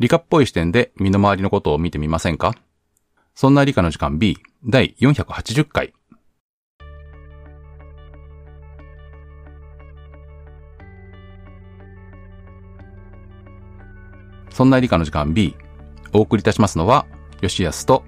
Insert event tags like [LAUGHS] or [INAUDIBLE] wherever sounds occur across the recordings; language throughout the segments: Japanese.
理科っぽい視点で身の回りのことを見てみませんか？そんな理科の時間 B 第480回。そんな理科の時間 B お送りいたしますのは吉安と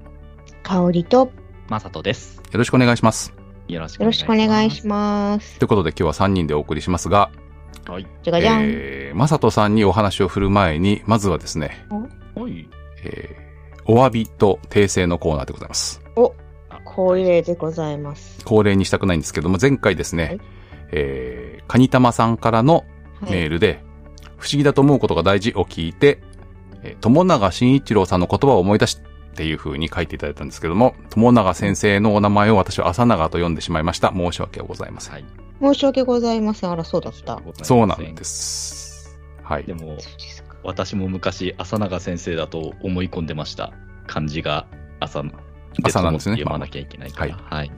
香りとまさとです。よろしくお願いします。よろしくお願いします。ということで今日は3人でお送りしますが、す。はい。じゃがじゃん。えー、まさとさんにお話を振る前に、まずはですね、はい。えー、お詫びと訂正のコーナーでございます。光栄でございます。恒例にしたくないんですけども、前回ですね、はいえー、カニタマさんからのはい。メールで、不思議だと思うことが大事を聞いて、えー友永慎一郎さんの言葉を思い出しっていう風に書いていただいたんですけども、友永先生のお名前を私は朝永と読んでしまいました。申し訳ございません。はい。申し訳ございません。あら、そうだった。そうなんです。はいで。も。私も昔、朝永先生だと思い込んでました。漢字が朝、朝なんですね読まなきゃいけないから。はい。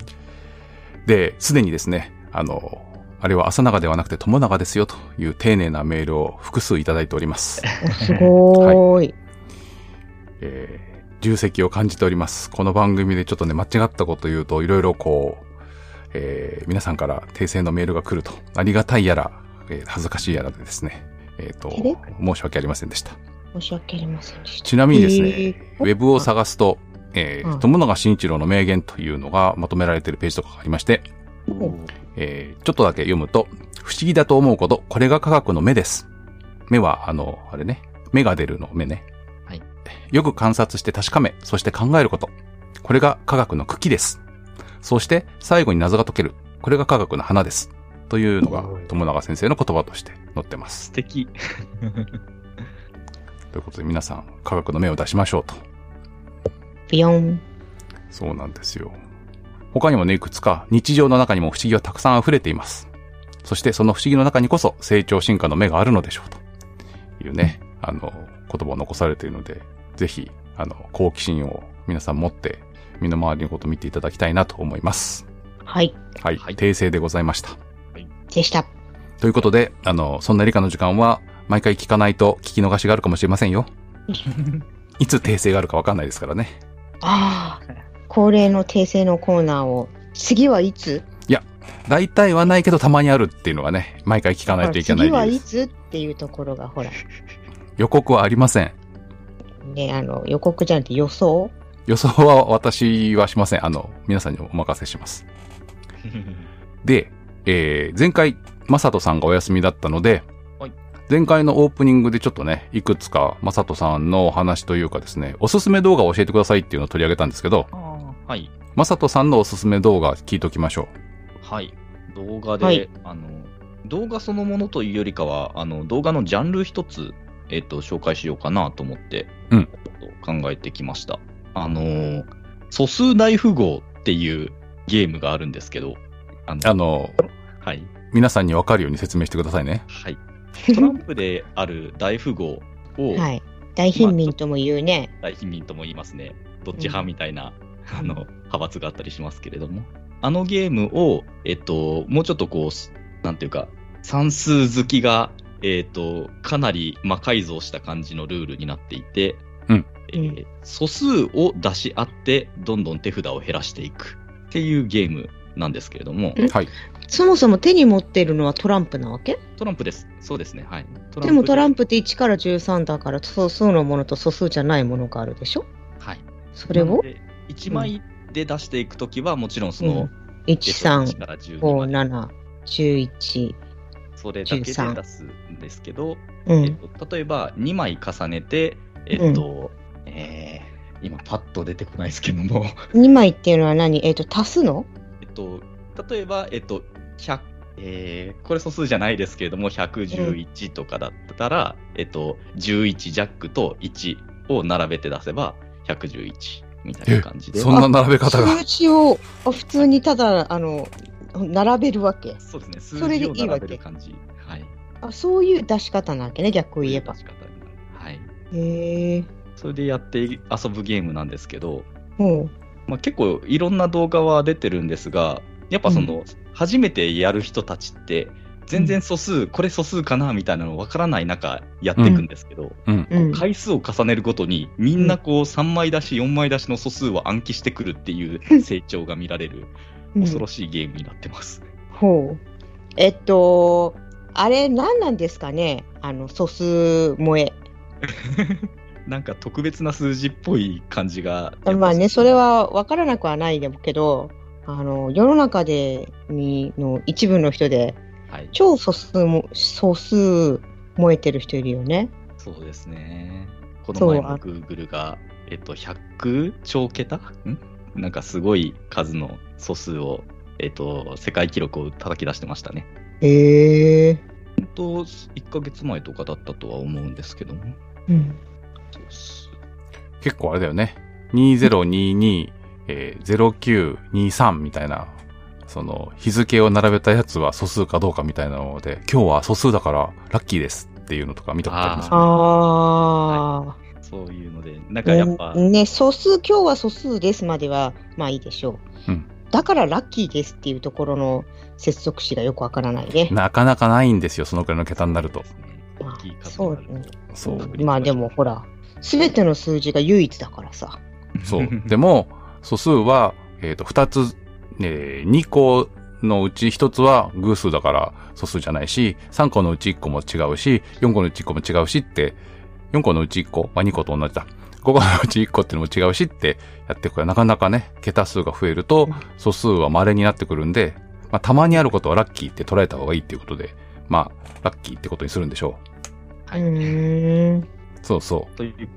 で、すでにですね、あの、あれは朝長ではなくて友永ですよという丁寧なメールを複数いただいております。おすごーい。えー重責を感じております。この番組でちょっとね、間違ったこと言うと、いろいろこう、えー皆さんから訂正のメールが来ると、ありがたいやら、えー恥ずかしいやらでですね、えっ、と照れ、申し訳ありませんでした。申し訳ありませんでした。ちなみにですね、えーウェブを探すと、えーうん友永慎一郎の名言というのがまとめられているページとかがありまして、んえーちょっとだけ読むと、不思議だと思うこと、これが科学の目です。目は、あの、あれね、目が出るの目ね。はい。よく観察して確かめ、そして考えること。これが科学の茎です。そして、最後に謎が解ける。これが科学の花です。というのが、友永先生の言葉として載ってます素。敵。[LAUGHS] ということで皆さん、科学の目を出しましょうと。ビヨン。そうなんですよ。他にもね、いくつか日常の中にも不思議はたくさん溢れています。そしてその不思議の中にこそ成長進化の目があるのでしょうというね、あの、言葉を残されているので、ぜひ、あの、好奇心を皆さん持って身の回りのことを見ていただきたいなと思います。はい。はい。はい訂正でございました。でした。ということで、あの、そんな理科の時間は毎回聞かないと聞き逃しがあるかもしれませんよ。[LAUGHS] いつ訂正があるかわかんないですからね。ああ。恒例の訂正のコーナーを。次はいつ？大体はないけどたまにあるっていうのがね、毎回聞かないといけない次はい。つっていうところが、ほら。予告はありません。ね、あの、予告じゃなくて予想？予想は私はしません。あの、皆さんにお任せします。[LAUGHS] で、えー、前回、まさとさんがお休みだったので、はい前回のオープニングでちょっとね、いくつかまさとさんのお話というかですね、おすすめ動画を教えてくださいっていうのを取り上げたんですけど、はい。まさとさんのおすすめ動画聞いときましょはい。動画で、はいあの、動画そのものというよりかは、あの、動画のジャンル一つ、えっ、と、紹介しようかなと思って、うんちょっと考えてきました。あのー素数大富豪っていうゲームがあるんですけど、あの、う。あの、はい。皆さんにわかるように説明してくださいね。はい。トランプである大富豪を、[LAUGHS] はい。大貧民とも言うね。大貧民とも言いますね。どっち派みたいな、あの、派閥があったりしますけれども。あのゲームを、えっと、もうちょっとこうす、なんていうか、算数好きが、えっと、かなり魔改造した感じのルールになっていて、うんえー素数を出し合って、どんどん手札を減らしていくっていうゲームなんですけれども、うんはい。そもそも手に持ってるのはトランプなわけ？トランプです。そうですね。はい。トでもトランププって1から13だから素数のものと素数じゃないものがあるでしょ？で。はい。それを？1枚で出していくときは、もちろんその、1、えっと3、1から12 5、まで7、11。それだけで出すんですけど、えっうん。と、例えば2枚重ねて、えっと、えー今パッと出てこないですけども、2枚っていうのは何？えっ、と、足すの？えっと、例えば、えっと、100、えーこれ素数じゃないですけれども、111とかだったら、えっと、11ジャックと1を並べて出せば、111みたいな感じで。そんな並べ方が？数字をあ普通にただ、あの、並べるわけ。そうですね、数それ字を並でいいわけべる感じ。はい。あそういう出し方なわけね、逆を言えば出。し方になるはい。へえ。それでやって遊ぶゲームなんですけど、うん。まあ、結構いろんな動画は出てるんですが、やっぱその、初めてやる人たちって、全然素数、これ素数かなみたいなの分からない中、やっていくんですけど、うん。うん。回数を重ねるごとに、みんなこう3枚出し、4枚出しの素数を暗記してくるっていう成長が見られる、恐ろしいゲームになってます。ほう。えっと、あれ何なんですかね？あの、素数萌え。[LAUGHS] なんか特別な数字っぽい感じが。まあね、それは分からなくはないけど、あの、世の中で、に、の一部の人で、はい、超素数も、素数燃えてる人いるよね。そうですね。この前も Google が、えっと、100兆桁？ん？なんかすごい数の素数を、えっと、世界記録を叩き出してましたね。へえ。本当、1ヶ月前とかだったとは思うんですけども。うん。そうっす結構あれだよね。2022、えー、0923みたいな、その、日付を並べたやつは素数かどうかみたいなので、今日は素数だからラッキーですっていうのとか見たことありますよね。ああ。そういうので、なんかやっぱ、うんね、素数、今日は素数ですまでは、まあいいでしょう。うんだからラッキーですっていうところの接続詞がよくわからないね。なかなかないんですよ、そのくらいの桁になるとそうになるとそう。まあでもほら、すべての数字が唯一だからさ。そう。[LAUGHS] でも、素数は、えっ、と、二つ、えー、2個のうち1つは偶数だから素数じゃないし、3個のうち1個も違うし、4個のうち1個も違うしって、4個のうち1個、まあ2個と同じだ。5個のうち1個っていうのも違うしってやっていくから、なかなかね、桁数が増えるとうん、素数は稀になってくるんで、まあたまにあることはラッキーって捉えた方がいいっていうことで、まあ、ラッキーってことにするんでしょはい。うーん。う。そうそという、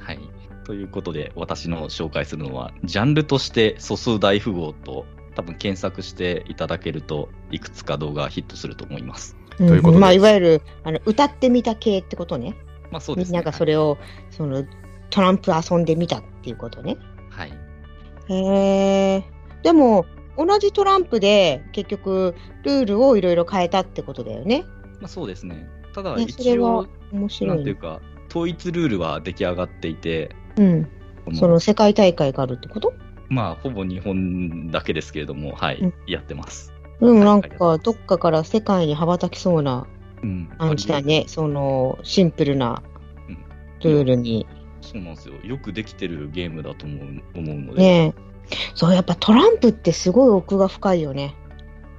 はい。ということで、私の紹介するのは、ジャンルとして素数大富豪と、多分検索していただけると、いくつか動画がヒットすると思います。ということまあいわゆる、あの、歌ってみた系ってことね。まあそうですね。みんながそれを、その、トランプ遊んでみたっていうことね。はい。へえ。でも、同じトランプで結局ルールをいろいろ変えたってことだよね。まあそうですね。ただ、ねそ一れは応、面白いね。なんていうか、統一ルールは出来上がっていて、うん。その世界大会があるってこと？まあ、ほぼ日本だけですけれども、はい、うんやってます。でもなんはいか、どっかから世界に羽ばたきそうなうん。感じだね。その、シンプルなうんルールに。そうなんですよ。よくできてるゲームだと思う思うので。ねえ。そう、やっぱトランプってすごい奥が深いよね。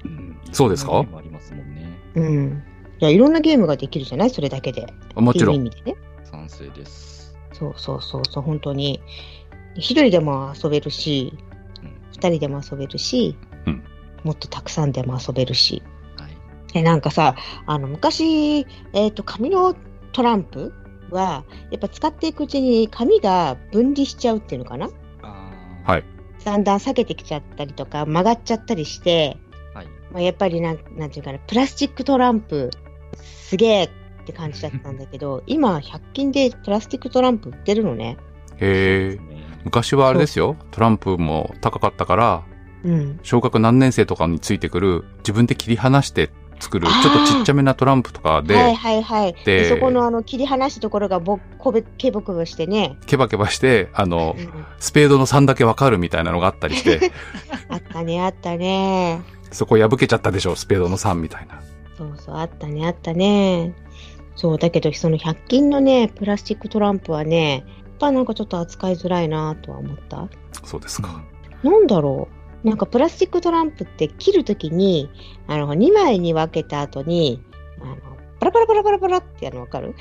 うんそうですか？いろんなゲームありますもんね。うん。いや、いろんなゲームができるじゃない？それだけで。う。もちろん。っていう意味でね。賛成です。そうそうそうそう、本当に。一人でも遊べるし、うん。二人でも遊べるし、うんもっとたくさんでも遊べるし。はい。えなんかさ、あの、昔、えっ、と、紙のトランプは、やっぱ使っていくうちに紙が分離しちゃうっていうのかな？あはい。だんだん裂けてきちゃったりとか、曲がっちゃったりして、ーはい。まあ、やっぱりなん、なんていうかな、プラスチックトランプ、すげえって感じだったんだけど、今、100均でプラスチックトランプ売ってるのね。へえ。昔はあれですよ。トランプも高かったから、うん。小学何年生とかについてくる、自分で切り離して作る、ちょっとちっちゃめなトランプとかで、はいはいはい。ででそこのあの切り離したところがぼこべけぼくぼしてね、ケバケバして、あのう、んスペードの3だけわかるみたいなのがあったりして、[LAUGHS] あったねあったね。そこ破けちゃったでしょ、スペードの3みたいな。そうそうあったねあったね。そうだけどその100均のねプラスチックトランプはね、やっぱなんかちょっと扱いづらいなとは思った。そうですか。なんだろう。なんかプラスチックトランプって切るときに、あの、2枚に分けた後に、あの、パラパラパラパラパラってやるのわかる？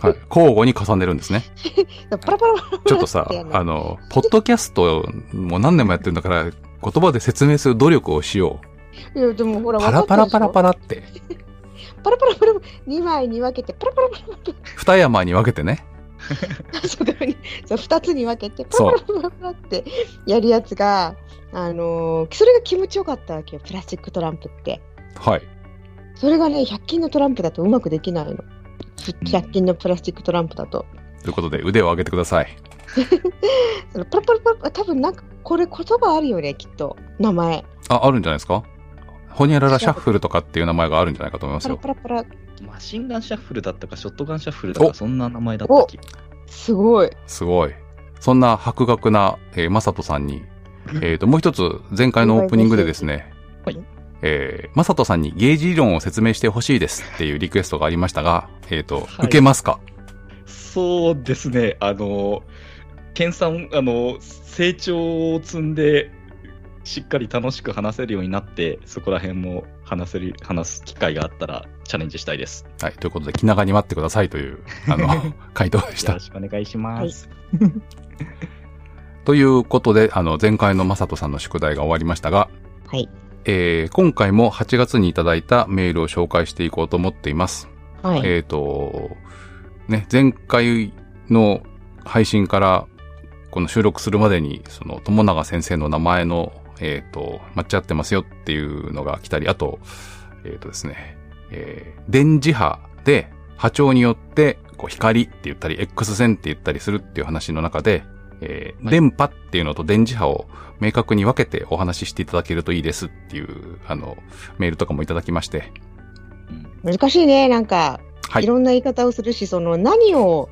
はい。交互に重ねるんですね。[LAUGHS] パラパラパラちょっとさあの、ポッドキャストもう何年もやってるんだから、言葉で説明する努力をしよいや、でもほら、う。パラパラパラパラ。ラって、パラパラパラ、2枚に分けて、パラパラパラパラ。二山に分けてね。そう、二つに分けて、パラパラパラってやるやつが、あのーそれが気持ちよかったわけよ、プラスチックトランプって。はい。それがね、100均のトランプだとうまくできないの。100均のプラスチックトランプだと。ということで、腕を上げてください。[LAUGHS] そのパラパラパラ、多分なんか、これ言葉あるよね、きっと。名前。あ、あるんじゃないですか？ホニャララシャッフルとかっていう名前があるんじゃないかと思いますパラよ。パラパラ。マシンガンシャッフルだったか、ショットガンシャッフルだか、おそんな名前だった気が。すごい。すごい。そんな博学な、えー、まさとさんに、[LAUGHS] えっ、と、もう一つ、前回のオープニングでですね、はいえー、まさとさんにゲージ理論を説明してほしいですっていうリクエストがありましたが、えっ、と、はい受けますか？そうですね、あの、研鑽、あの、成長を積んで、しっかり楽しく話せるようになって、そこら辺も話せる、話す機会があったらチャレンジしたいです。はい。ということで、気長に待ってくださいという、あの、[LAUGHS] 回答でしたよろ。しくお願いします。ということで、あの、前回のまさとさんの宿題が終わりましたが、はい。えー、今回も8月にいただいたメールを紹介していこうと思っています。はい。えっ、と、ね、前回の配信から、この収録するまでに、その、友永先生の名前の、えっ、と、間違ってますよっていうのが来たり、あと、えっ、とですね、えー、電磁波で波長によって、こう、光って言ったり、X 線って言ったりするっていう話の中で、えーはい。電波っていうのと電磁波を明確に分けてお話ししていただけるといいですっていう、あの、メールとかもいただきまして、うん。難しいね。なんか、はい。いろんな言い方をするし、その何を、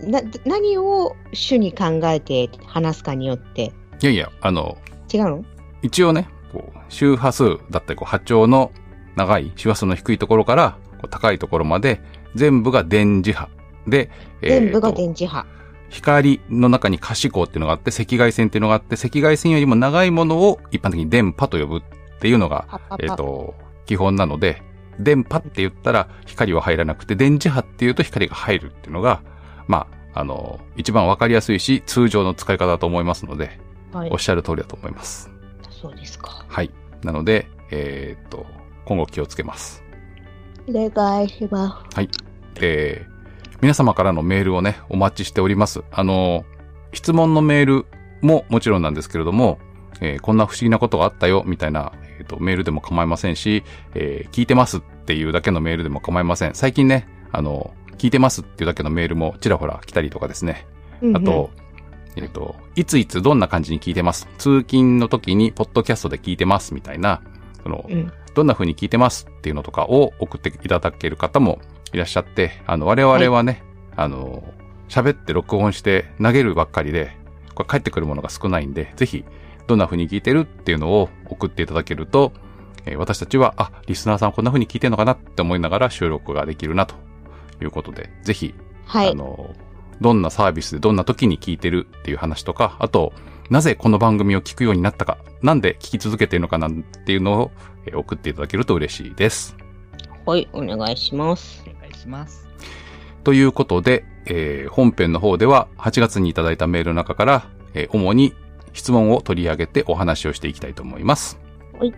な何を主に考えて話すかによって、いやいや、あの、違うの？一応ね、こう、周波数だったり、こう、波長の長い、周波数の低いところから、こう高いところまで、全部が電磁波。で、全部が電磁波。光の中に可視光っていうのがあって、赤外線っていうのがあって、赤外線よりも長いものを一般的に電波と呼ぶっていうのが、えっ、と、基本なので、電波って言ったら光は入らなくて、電磁波って言うと光が入るっていうのが、まあ、あの、一番わかりやすいし、通常の使い方だと思いますので、はいおっ。しゃる通りだと思います。そうですか。はい。なので、えーっと、今後気をつけます。お願いしまえー、皆様からのメールをね、お待ちしております。あの、質問のメールももちろんなんですけれども、えーこんな不思議なことがあったよ、みたいな、えーっと、メールでも構いませんし、えー聞いてますっていうだけのメールでも構いません。最近ね、あの、聞いてますっていうだけのメールもちらほら来たりとかですね。す。あと、えっ、と、いついつどんな感じに聞いてます？通勤の時にポッドキャストで聞いてますみたいな、その、うんうん、どんな風に聞いてますっていうのとかを送っていただける方もいらっしゃって、あの、我々はね、あの、喋って録音して投げるばっかりで、これ返ってくるものが少ないんで、ぜひ、どんな風に聞いてるっていうのを送っていただけると、えー私たちは、あ、リスナーさんこんな風に聞いてるのかなって思いながら収録ができるなということで、ぜひ、はいあ。の、どんなサービスでどんな時に聞いてるっていう話とか、あと、なぜこの番組を聞くようになったか、なんで聞き続けてるのかなんていうのをえー送っていただけると嬉しいです。はい、お願いします。お願いします。ということで、えー本編の方では8月にいただいたメールの中から、えー主に質問を取り上げてお話をしていきたいと思います。はい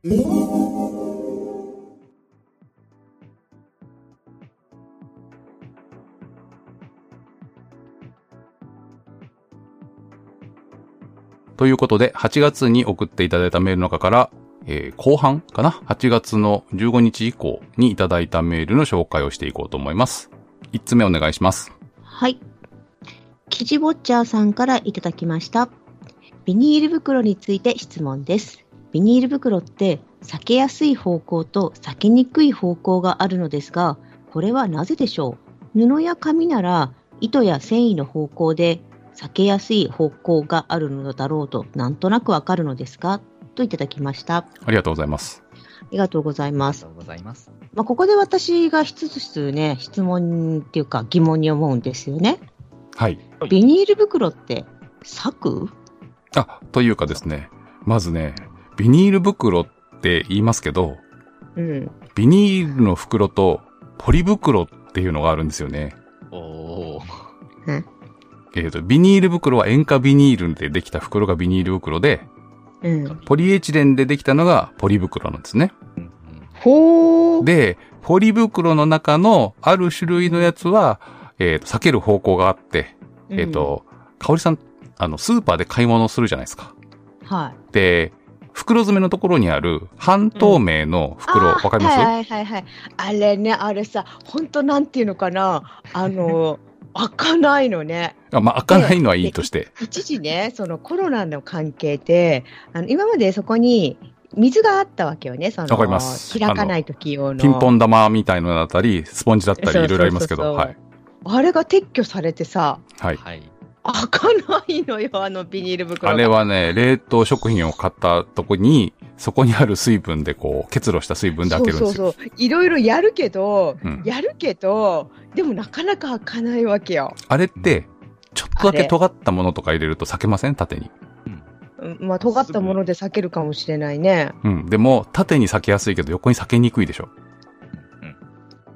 ということで、8月に送っていただいたメールの中から、えー後半かな ?8 月の15日以降にいただいたメールの紹介をしていこうと思います。1つ目お願いします。はい。キジボッチャーさんからいただきました。ビニール袋について質問です。ビニール袋って避けやすい方向と避けにくい方向があるのですが、これはなぜでしょう？布や紙なら糸や繊維の方向で避けやすい方向があるのだろうとなんとなくわかるのですが、といただきました。あありがとうございます。りがとうございますありが。とうございます。まあ、ここで私が一つずつね、質問っていうか疑問に思うんですよね。はい。ビニール袋って裂く？あ、というかですね、まずね、ビニール袋って言いますけど、うん。ビニールの袋とポリ袋っていうのがあるんですよね。おー。え？っ、と、ビニール袋は塩化ビニールでできた袋がビニール袋で、うん。ポリエチレンでできたのがポリ袋なんですね。うんうんほー。で、ポリ袋の中のある種類のやつは、えっ、と、避ける方向があって、えっ、と、かおりさん、あの、スーパーで買い物するじゃないですか。うん、はい。で、袋詰めのところにある半透明の袋、わ、あーかります、はいはいはいはい。あれね、あれさ、ほんとなんていうのかな、あの、[LAUGHS] 開かないのね。あまあ、開かないのはいいとして。一時ね、そのコロナの関係で、あの今までそこに水があったわけよね、そのわかります開かない時用の。ピンポン玉みたいのだったり、スポンジだったり、いろいろありますけど、はい。あれが撤去されてさ、はい。はい。開かないのよ、あのビニール袋が。あれはね、冷凍食品を買ったとこに、そこにある水分でこう、結露した水分で開けるんですよ。そうそうそう。いろいろやるけど、うんやるけど、でもなかなか開かないわけよ。あれって、ちょっとだけ尖ったものとか入れると裂けません？縦に。うんまあ、尖ったもので避けるかもしれないね。うん。でも、縦に裂けやすいけど横に裂けにくいでしょ。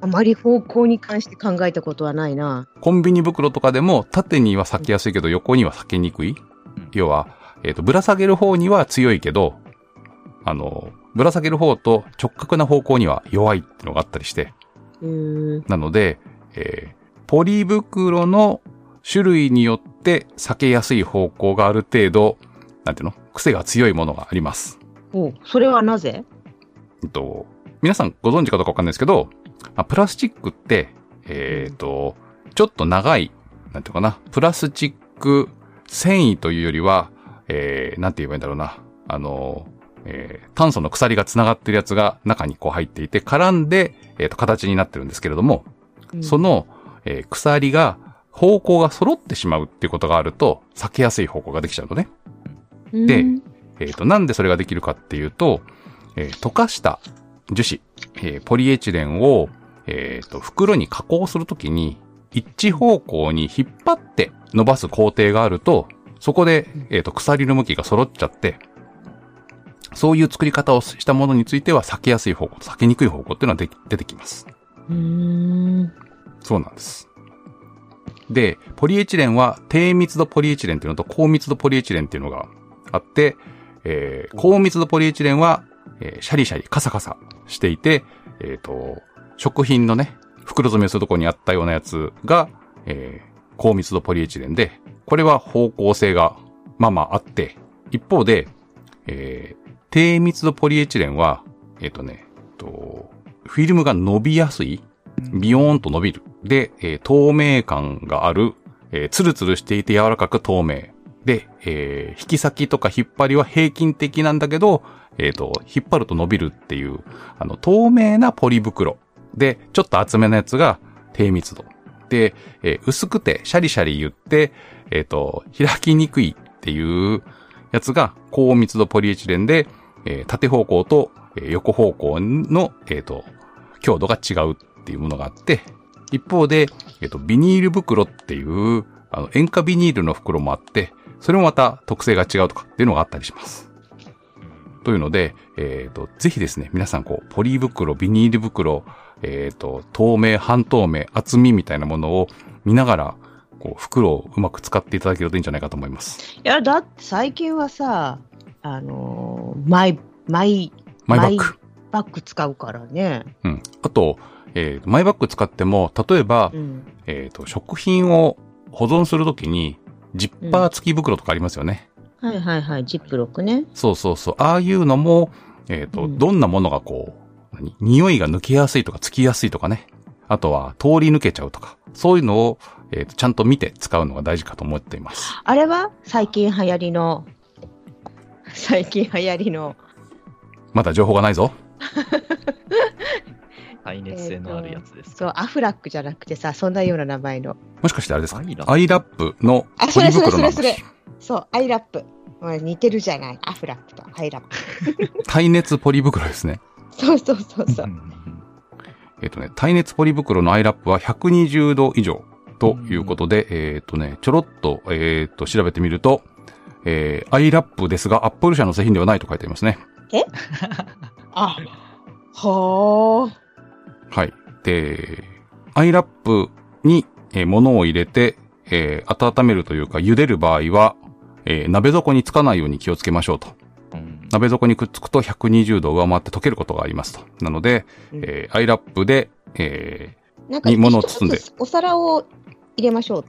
あまり方向に関して考えたことはないな。コンビニ袋とかでも縦には裂けやすいけど横には裂けにくい。要は、えっ、と、ぶら下げる方には強いけど、あの、ぶら下げる方と直角な方向には弱いっていうのがあったりして。なので、えーポリ袋の種類によって避けやすい方向がある程度、なんていうの？癖が強いものがあります。おそれはなぜ？えっと、皆さんご存知かどうかわかんないですけど、まあプラスチックって、えっ、と、ちょっと長い、なんていうのかな、プラスチック繊維というよりは、えー、なんて言えばいいんだろうな、あの、えー炭素の鎖が繋がってるやつが中にこう入っていて、絡んで、えっ、と、形になってるんですけれども、そ、の、えー鎖が方向が揃ってしまうっていうことがあると、避けやすい方向ができちゃうのね。うんでえっ、と、なんでそれができるかっていうと、えー溶かした樹脂、えーポリエチレンを、えっ、と、袋に加工するときに、一方向に引っ張って伸ばす工程があると、そこで、えっ、と、鎖の向きが揃っちゃって、そういう作り方をしたものについては避けやすい方向と避けにくい方向っていうのはで出てきます。うーん。そうなんです。で、ポリエチレンは低密度ポリエチレンっていうのと高密度ポリエチレンっていうのがあって、えー高密度ポリエチレンは、えーシャリシャリカサカサしていて、えっ、と、食品のね、袋詰めするとこにあったようなやつが、えー高密度ポリエチレンで、これは方向性がまあまああって、一方で、えー低密度ポリエチレンは、えっ、とね、と、フィルムが伸びやすいビヨーンと伸びる。で、えー透明感がある、えーツルツルしていて柔らかく透明。で、えー引き先とか引っ張りは平均的なんだけど、えっ、と、引っ張ると伸びるっていう、あの、透明なポリ袋。で、ちょっと厚めのやつが低密度。で、えー薄くてシャリシャリ言って、えっ、と、開きにくいっていうやつが高密度ポリエチレンで、えー縦方向と、横方向の、えっ、と、強度が違うっていうものがあって、一方で、えっ、と、ビニール袋っていう、あの、塩化ビニールの袋もあって、それもまた特性が違うとかっていうのがあったりします。というので、えっ、と、ぜひですね、皆さんこう、ポリ袋、ビニール袋、えっ、と、透明、半透明、厚みみたいなものを見ながら、こう、袋をうまく使っていただけるといいんじゃないかと思います。いや、だって最近はさ、あのーマイ、マイマイバッグ。バッグ使うからね。うん。あと、えーマイバッグ使っても、例えば、うん。えっ、と、食品を保存するときに、ジッパー付き袋とかありますよね。はいはいはい、ジップロックね。そうそうそう。ああいうのも、えっ、と、うんどんなものがこう、何？匂いが抜けやすいとか、つきやすいとかね。あとは、通り抜けちゃうとか。そういうのを、えっ、と、ちゃんと見て使うのが大事かと思っています。あれは？最近流行りの、最近流行りの、まだ情報がないぞ。[LAUGHS] 耐熱性のあるやつです。そう、アフラックじゃなくてさ、そんなような名前の。もしかしてあれですか？アイラップ？アイラップのあ、ポそれそれそれそれ。そう、アイラップ。似てるじゃない？アフラックとアイラップ。[LAUGHS] 耐熱ポリ袋ですね。そうそうそうそうう。んえっ、とね、耐熱ポリ袋のアイラップは120度以上ということで、えっ、とね、ちょろっと、えっ、と、調べてみると、えー、アイラップですが、アップル社の製品ではないと書いてありますね。[LAUGHS] あ、はあ。はい。で、アイラップに、えー物を入れて、えー温めるというか、茹でる場合は、えー鍋底につかないように気をつけましょうと。うん鍋底にくっつくと120度を上回って溶けることがありますと。なので、うんえーアイラップで、えーなんかに物を包んでお皿を入れましょう。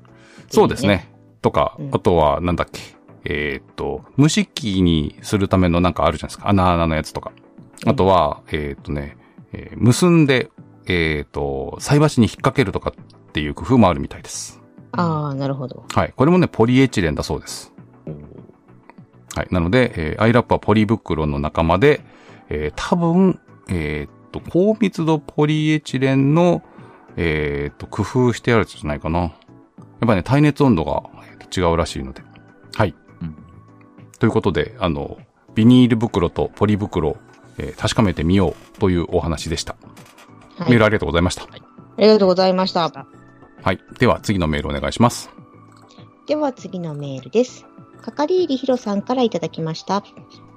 そうですね。とか、うんあとは、なんだっけ。えーっと、蒸し器にするためのなんかあるじゃないですか。穴穴のやつとか。あとは、えーっとね、えー結んで、えーっと、菜箸に引っ掛けるとかっていう工夫もあるみたいです。ああ、なるほど。はい。これもね、ポリエチレンだそうです。はい。なので、えーアイラップはポリ袋の仲間で、えー多分、えーっと、高密度ポリエチレンの、えっ、と、工夫してあるやつじゃないかな。やっぱね、耐熱温度がえーと違うらしいので。はい。うんということで、あの、ビニール袋とポリ袋、えー確かめてみようというお話でした。はいメールありがとうございました。ありがとうございました。はい。では、次のメールお願いします。では次のメールです。かかりいりひろさんからいただきました。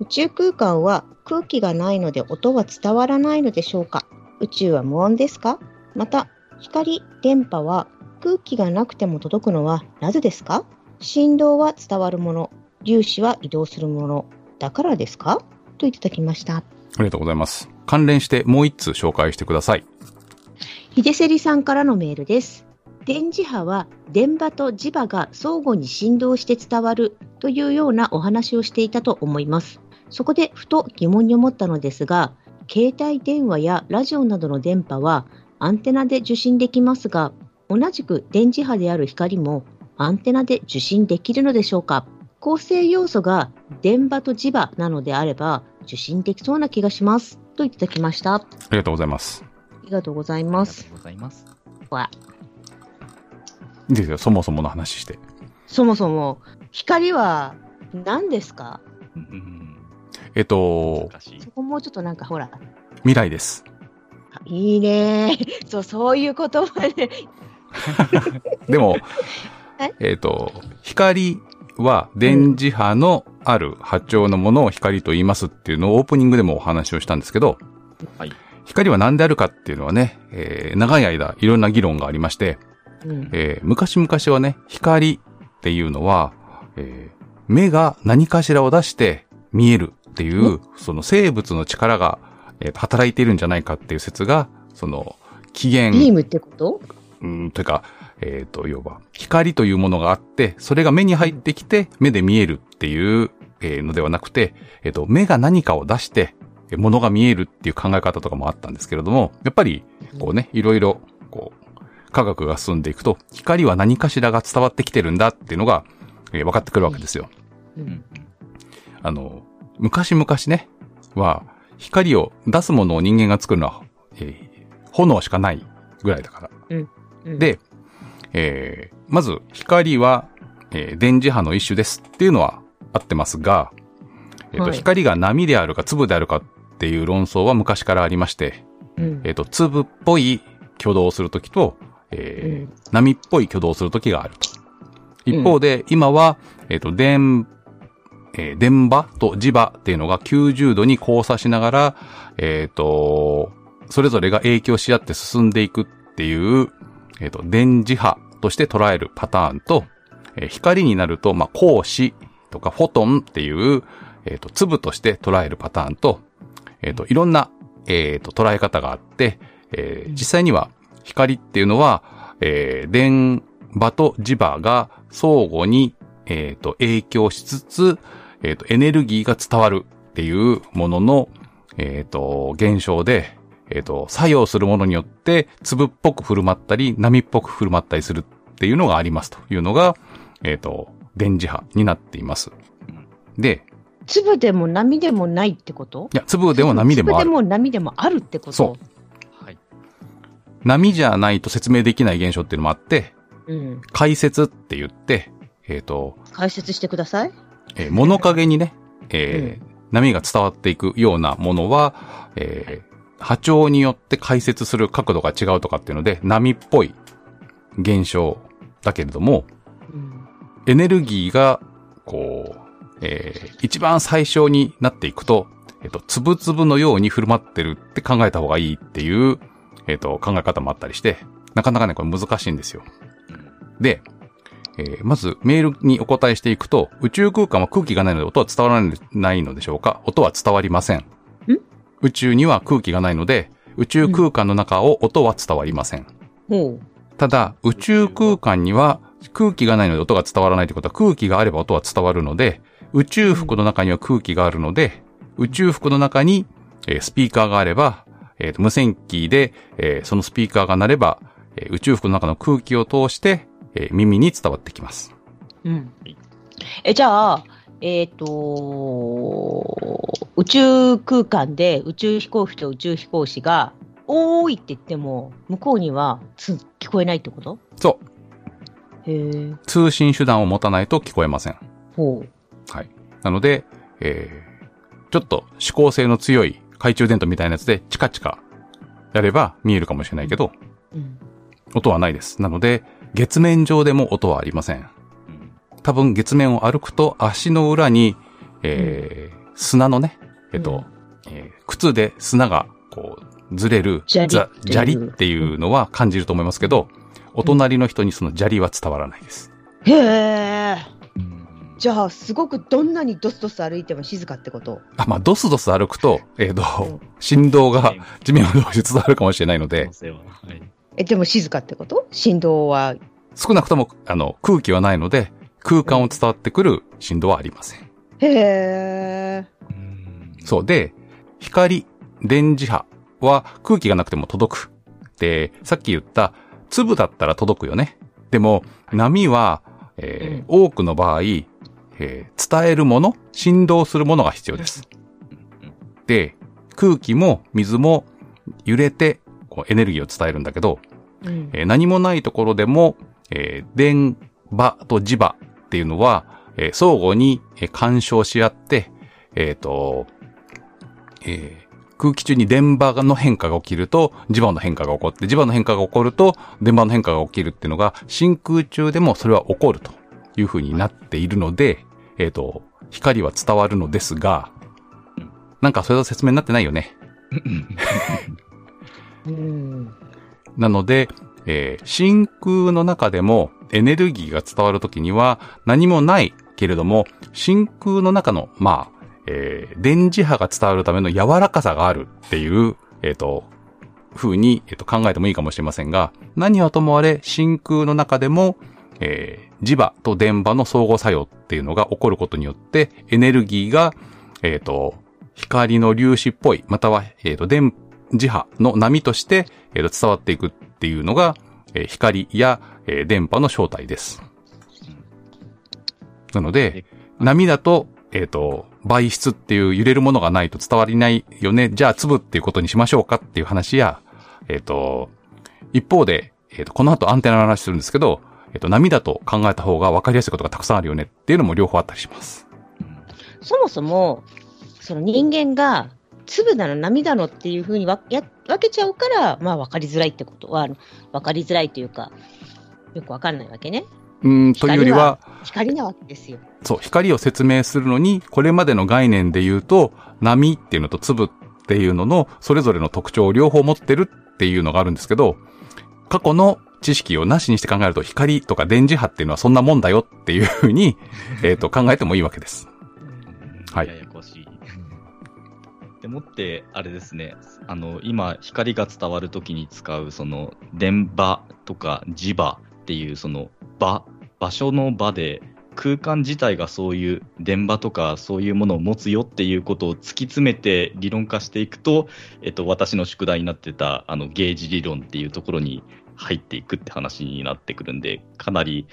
宇宙空間は空気がないので音は伝わらないのでしょうか宇宙は無音ですか？また、光、電波は空気がなくても届くのはなぜですか？振動は伝わるもの、粒子は移動するもの、だからですか？といただきました。ありがとうございます。関連してもう一通紹介してください。秀セリさんからのメールです。電磁波は電波と磁場が相互に振動して伝わるというようなお話をしていたと思います。そこでふと疑問に思ったのですが、携帯電話やラジオなどの電波はアンテナで受信できますが、同じく電磁波である光もアンテナで受信できるのでしょうか？構成要素が電波と磁場なのであれば受信できそうな気がします。といただきました。あありがとうございます。りがとうございあます。りがとうございます。わいいですよ、そもそもの話して。そもそも光は何ですか？うんうんえっと、難しいそ。こもうちょっとなんかほら、未来です。あいいね [LAUGHS] そう、そういう言葉で。[LAUGHS] でもはい、えっと、光は電磁波のある波長のものを光と言いますっていうのをオープニングでもお話をしたんですけど、はい。光は何であるかっていうのはね、えー長い間いろんな議論がありまして、うん。えー昔々はね、光っていうのは、えー目が何かしらを出して見えるっていう、その生物の力が、えーと働いているんじゃないかっていう説が、その、起源、ビームってこと？うん、というか、えっ、と、要は、光というものがあって、それが目に入ってきて、目で見えるっていう、えーのではなくて、えっ、と、目が何かを出して、えー物が見えるっていう考え方とかもあったんですけれども、やっぱり、こうね、いろいろ、こう、科学が進んでいくと、光は何かしらが伝わってきてるんだっていうのが、えー分かってくるわけですよ。ううんん。あの、昔々ね、は、光を出すものを人間が作るのは、えー炎しかないぐらいだから。うん、で、えーまず光は、えー電磁波の一種ですっていうのは合ってますが、えっ、と、はい。光が波であるか粒であるかっていう論争は昔からありまして、うん。えっ、と、粒っぽい挙動をするときと、えーうん。波っぽい挙動をするときがあると。一方で、今は、えっ、と、電、えー電波と磁場っていうのが90度に交差しながら、えっ、と、それぞれが影響し合って進んでいくっていう、えっ、と、電磁波として捉えるパターンと、えー光になると、まあ、光子とかフォトンっていう、えっ、と、粒として捉えるパターンと、えっ、と、いろんな、えっ、と、捉え方があって、えー実際には光っていうのは、えー電波と磁場が相互に、えっ、と、影響しつつ、えっ、と、エネルギーが伝わるっていうものの、えっ、と、現象で、えっ、と、作用するものによって、粒っぽく振る舞ったり、波っぽく振る舞ったりするっていうのがありますというのが、えっ、と、電磁波になっています。で、粒でも波でもないってこと？いや、粒でも波でもある。粒でも波でもあるってこと？そうはい。波じゃないと説明できない現象っていうのもあって、う。うん。解説って言って、えっ、と、解説してください。えー物陰にね、えー波が伝わっていくようなものは、えー波長によって解説する角度が違うとかっていうので、波っぽい現象だけれども、うん。エネルギーが、こう、えー一番最初になっていくと、えっ、と、つぶつぶのように振る舞ってるって考えた方がいいっていう、えっ、と、考え方もあったりして、なかなかね、これ難しいんですよ。で、えーまずメールにお答えしていくと、宇宙空間は空気がないので音は伝わらないのでしょうか？音は伝わりません。宇宙には空気がないので、宇宙空間の中を音は伝わりません。ただ、宇宙空間には空気がないので音が伝わらないということは空気があれば音は伝わるので、宇宙服の中には空気があるので、宇宙服の中に、えースピーカーがあれば、えーと無線機で、えーそのスピーカーが鳴れば、えー宇宙服の中の空気を通して、えー耳に伝わってきます。うんはい。え、じゃあ、えっ、と、宇宙空間で宇宙飛行士と宇宙飛行士がおーいって言っても、向こうにはつ聞こえないってこと？そう。通信手段を持たないと聞こえません。はい。なので、えー、ちょっと指向性の強い懐中電灯みたいなやつでチカチカやれば見えるかもしれないけど、うん。音はないです。なので、月面上でも音はありません。うん多分月面を歩くと足の裏に、えー砂のね、えっと、えー靴で砂がこうずれる砂利っていうのは感じると思いますけど、お隣の人にその砂利は伝わらないです。へえ。うんじゃあ、すごくどんなにドスドス歩いても静かってこと？あ、まあ、ドスドス歩くと、えっ、うんと、振動がはい地面を通して伝わるかもしれないのでえ、でも静かってこと？振動は？少なくとも、あの、空気はないので、空間を伝わってくる振動はありません。へえ。うんそう。で、光、電磁波は空気がなくても届く。で、さっき言った粒だったら届くよね。でも、波は、えー多くの場合、えー伝えるもの、振動するものが必要です。で、空気も水も揺れて、こうエネルギーを伝えるんだけど、うん。えー何もないところでも、えー電波と磁場っていうのは、えー相互にえー干渉し合って、えっ、と、えー空気中に電波の変化が起きると、磁場の変化が起こって、磁場の変化が起こると、電波の変化が起きるっていうのが、真空中でもそれは起こるという風になっているので、えっ、と、光は伝わるのですが、なんかそれは説明になってないよね。うん。なので、えー真空の中でもエネルギーが伝わるときには何もないけれども、真空の中の、まあ、えー電磁波が伝わるための柔らかさがあるっていう、えっ、と、風に、えーと考えてもいいかもしれませんが、何はともあれ真空の中でも、えー磁場と電波の相互作用っていうのが起こることによって、エネルギーが、えっ、と、光の粒子っぽい、または、えっ、と、電磁波の波として、えーと伝わっていくっていうのが、えー光や、えー電波の正体です。なので、波だと、えっ、と、媒質っていう揺れるものがないと伝わりないよね。じゃあ粒っていうことにしましょうかっていう話や、えっ、と、一方で、えっ、と、この後アンテナの話するんですけど、えっ、と、波だと考えた方が分かりやすいことがたくさんあるよねっていうのも両方あったりします。そもそも、その人間が、粒だの波だのっていうふうに分けちゃうから、まあ分かりづらいってことは、分かりづらいというか、よく分かんないわけね。うーん、というよりは、光なわけですよ。そう、光を説明するのに、これまでの概念で言うと、波っていうのと粒っていうのの、それぞれの特徴を両方持ってるっていうのがあるんですけど、過去の知識をなしにして考えると、光とか電磁波っていうのはそんなもんだよっていうふうに、[LAUGHS] えっと、考えてもいいわけです。はいややこしい。でもって、あれですね、あの、今、光が伝わるときに使う、その、電波とか磁場っていう、その、場、場所の場で、空間自体がそういう電波とかそういうものを持つよっていうことを突き詰めて理論化していくと、えっと、私の宿題になってたあのゲージ理論っていうところに入っていくって話になってくるんで、かなり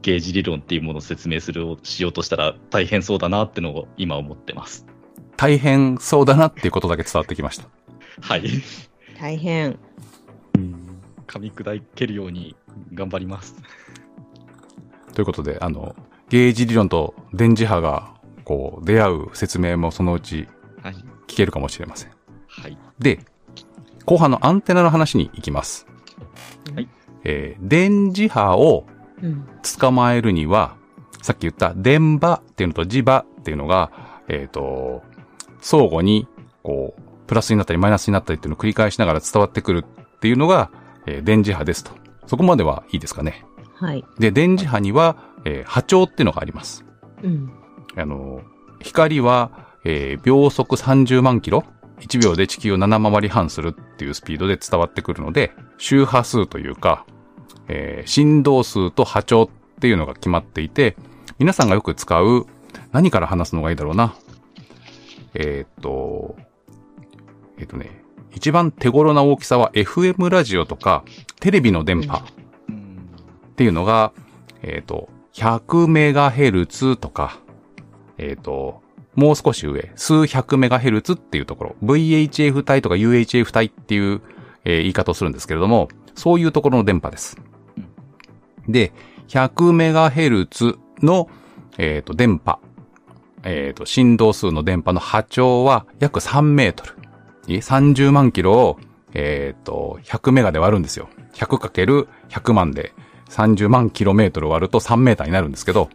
ゲージ理論っていうものを説明するしようとしたら大変そうだなってのを今思ってます。大変そうだなっていうことだけ伝わってきました。はい。大変。噛み砕けるように頑張ります。ということで、あの、ゲージ理論と電磁波が、こう、出会う説明もそのうちはい。聞けるかもしれません。はい。で、後半のアンテナの話に行きます。はい。えー電磁波をうん。捕まえるには、さっき言った電波っていうのと磁場っていうのが、えっ、と、相互に、こう、プラスになったりマイナスになったりっていうのを繰り返しながら伝わってくるっていうのが、えー電磁波ですと。そこまではいいですかね。はい。で、電磁波には、えー波長っていうのがあります。うん。あの、光は、えー秒速30万キロ ?1 秒で地球を7回り半するっていうスピードで伝わってくるので、周波数というか、えー振動数と波長っていうのが決まっていて、皆さんがよく使う、何から話すのがいいだろうな。えーっと、えーっとね、一番手頃な大きさは FM ラジオとか、テレビの電波っていうのが、えっ、と、100メガヘルツとか、えっ、と、もう少し上、数百メガヘルツっていうところ、VHF 帯とか UHF 帯っていう、えー言い方をするんですけれども、そういうところの電波です。で、100MHz の、えっ、と、電波。えっ、と、振動数の電波の波長は約3メートル。いえ30万キロを、えっ、と、100メガで割るんですよ。100×100 万で30万キロメートル割ると3メーターになるんですけど、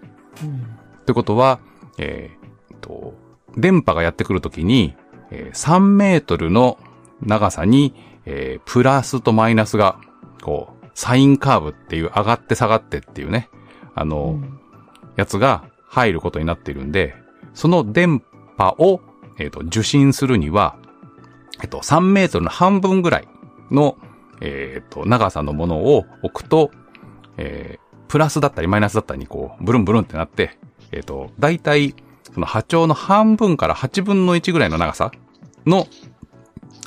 ってことは、えーと、電波がやってくるときに、えー3メートルの長さに、えープラスとマイナスが、こう、サインカーブっていう上がって下がってっていうね、あの、やつが入ることになっているんで、その電波を、えっ、と、受信するには、えっと、3メートルの半分ぐらいの、えっ、と、長さのものを置くと、えープラスだったりマイナスだったりにこう、ブルンブルンってなって、えっ、と、だいたい、その波長の半分から8分の1ぐらいの長さの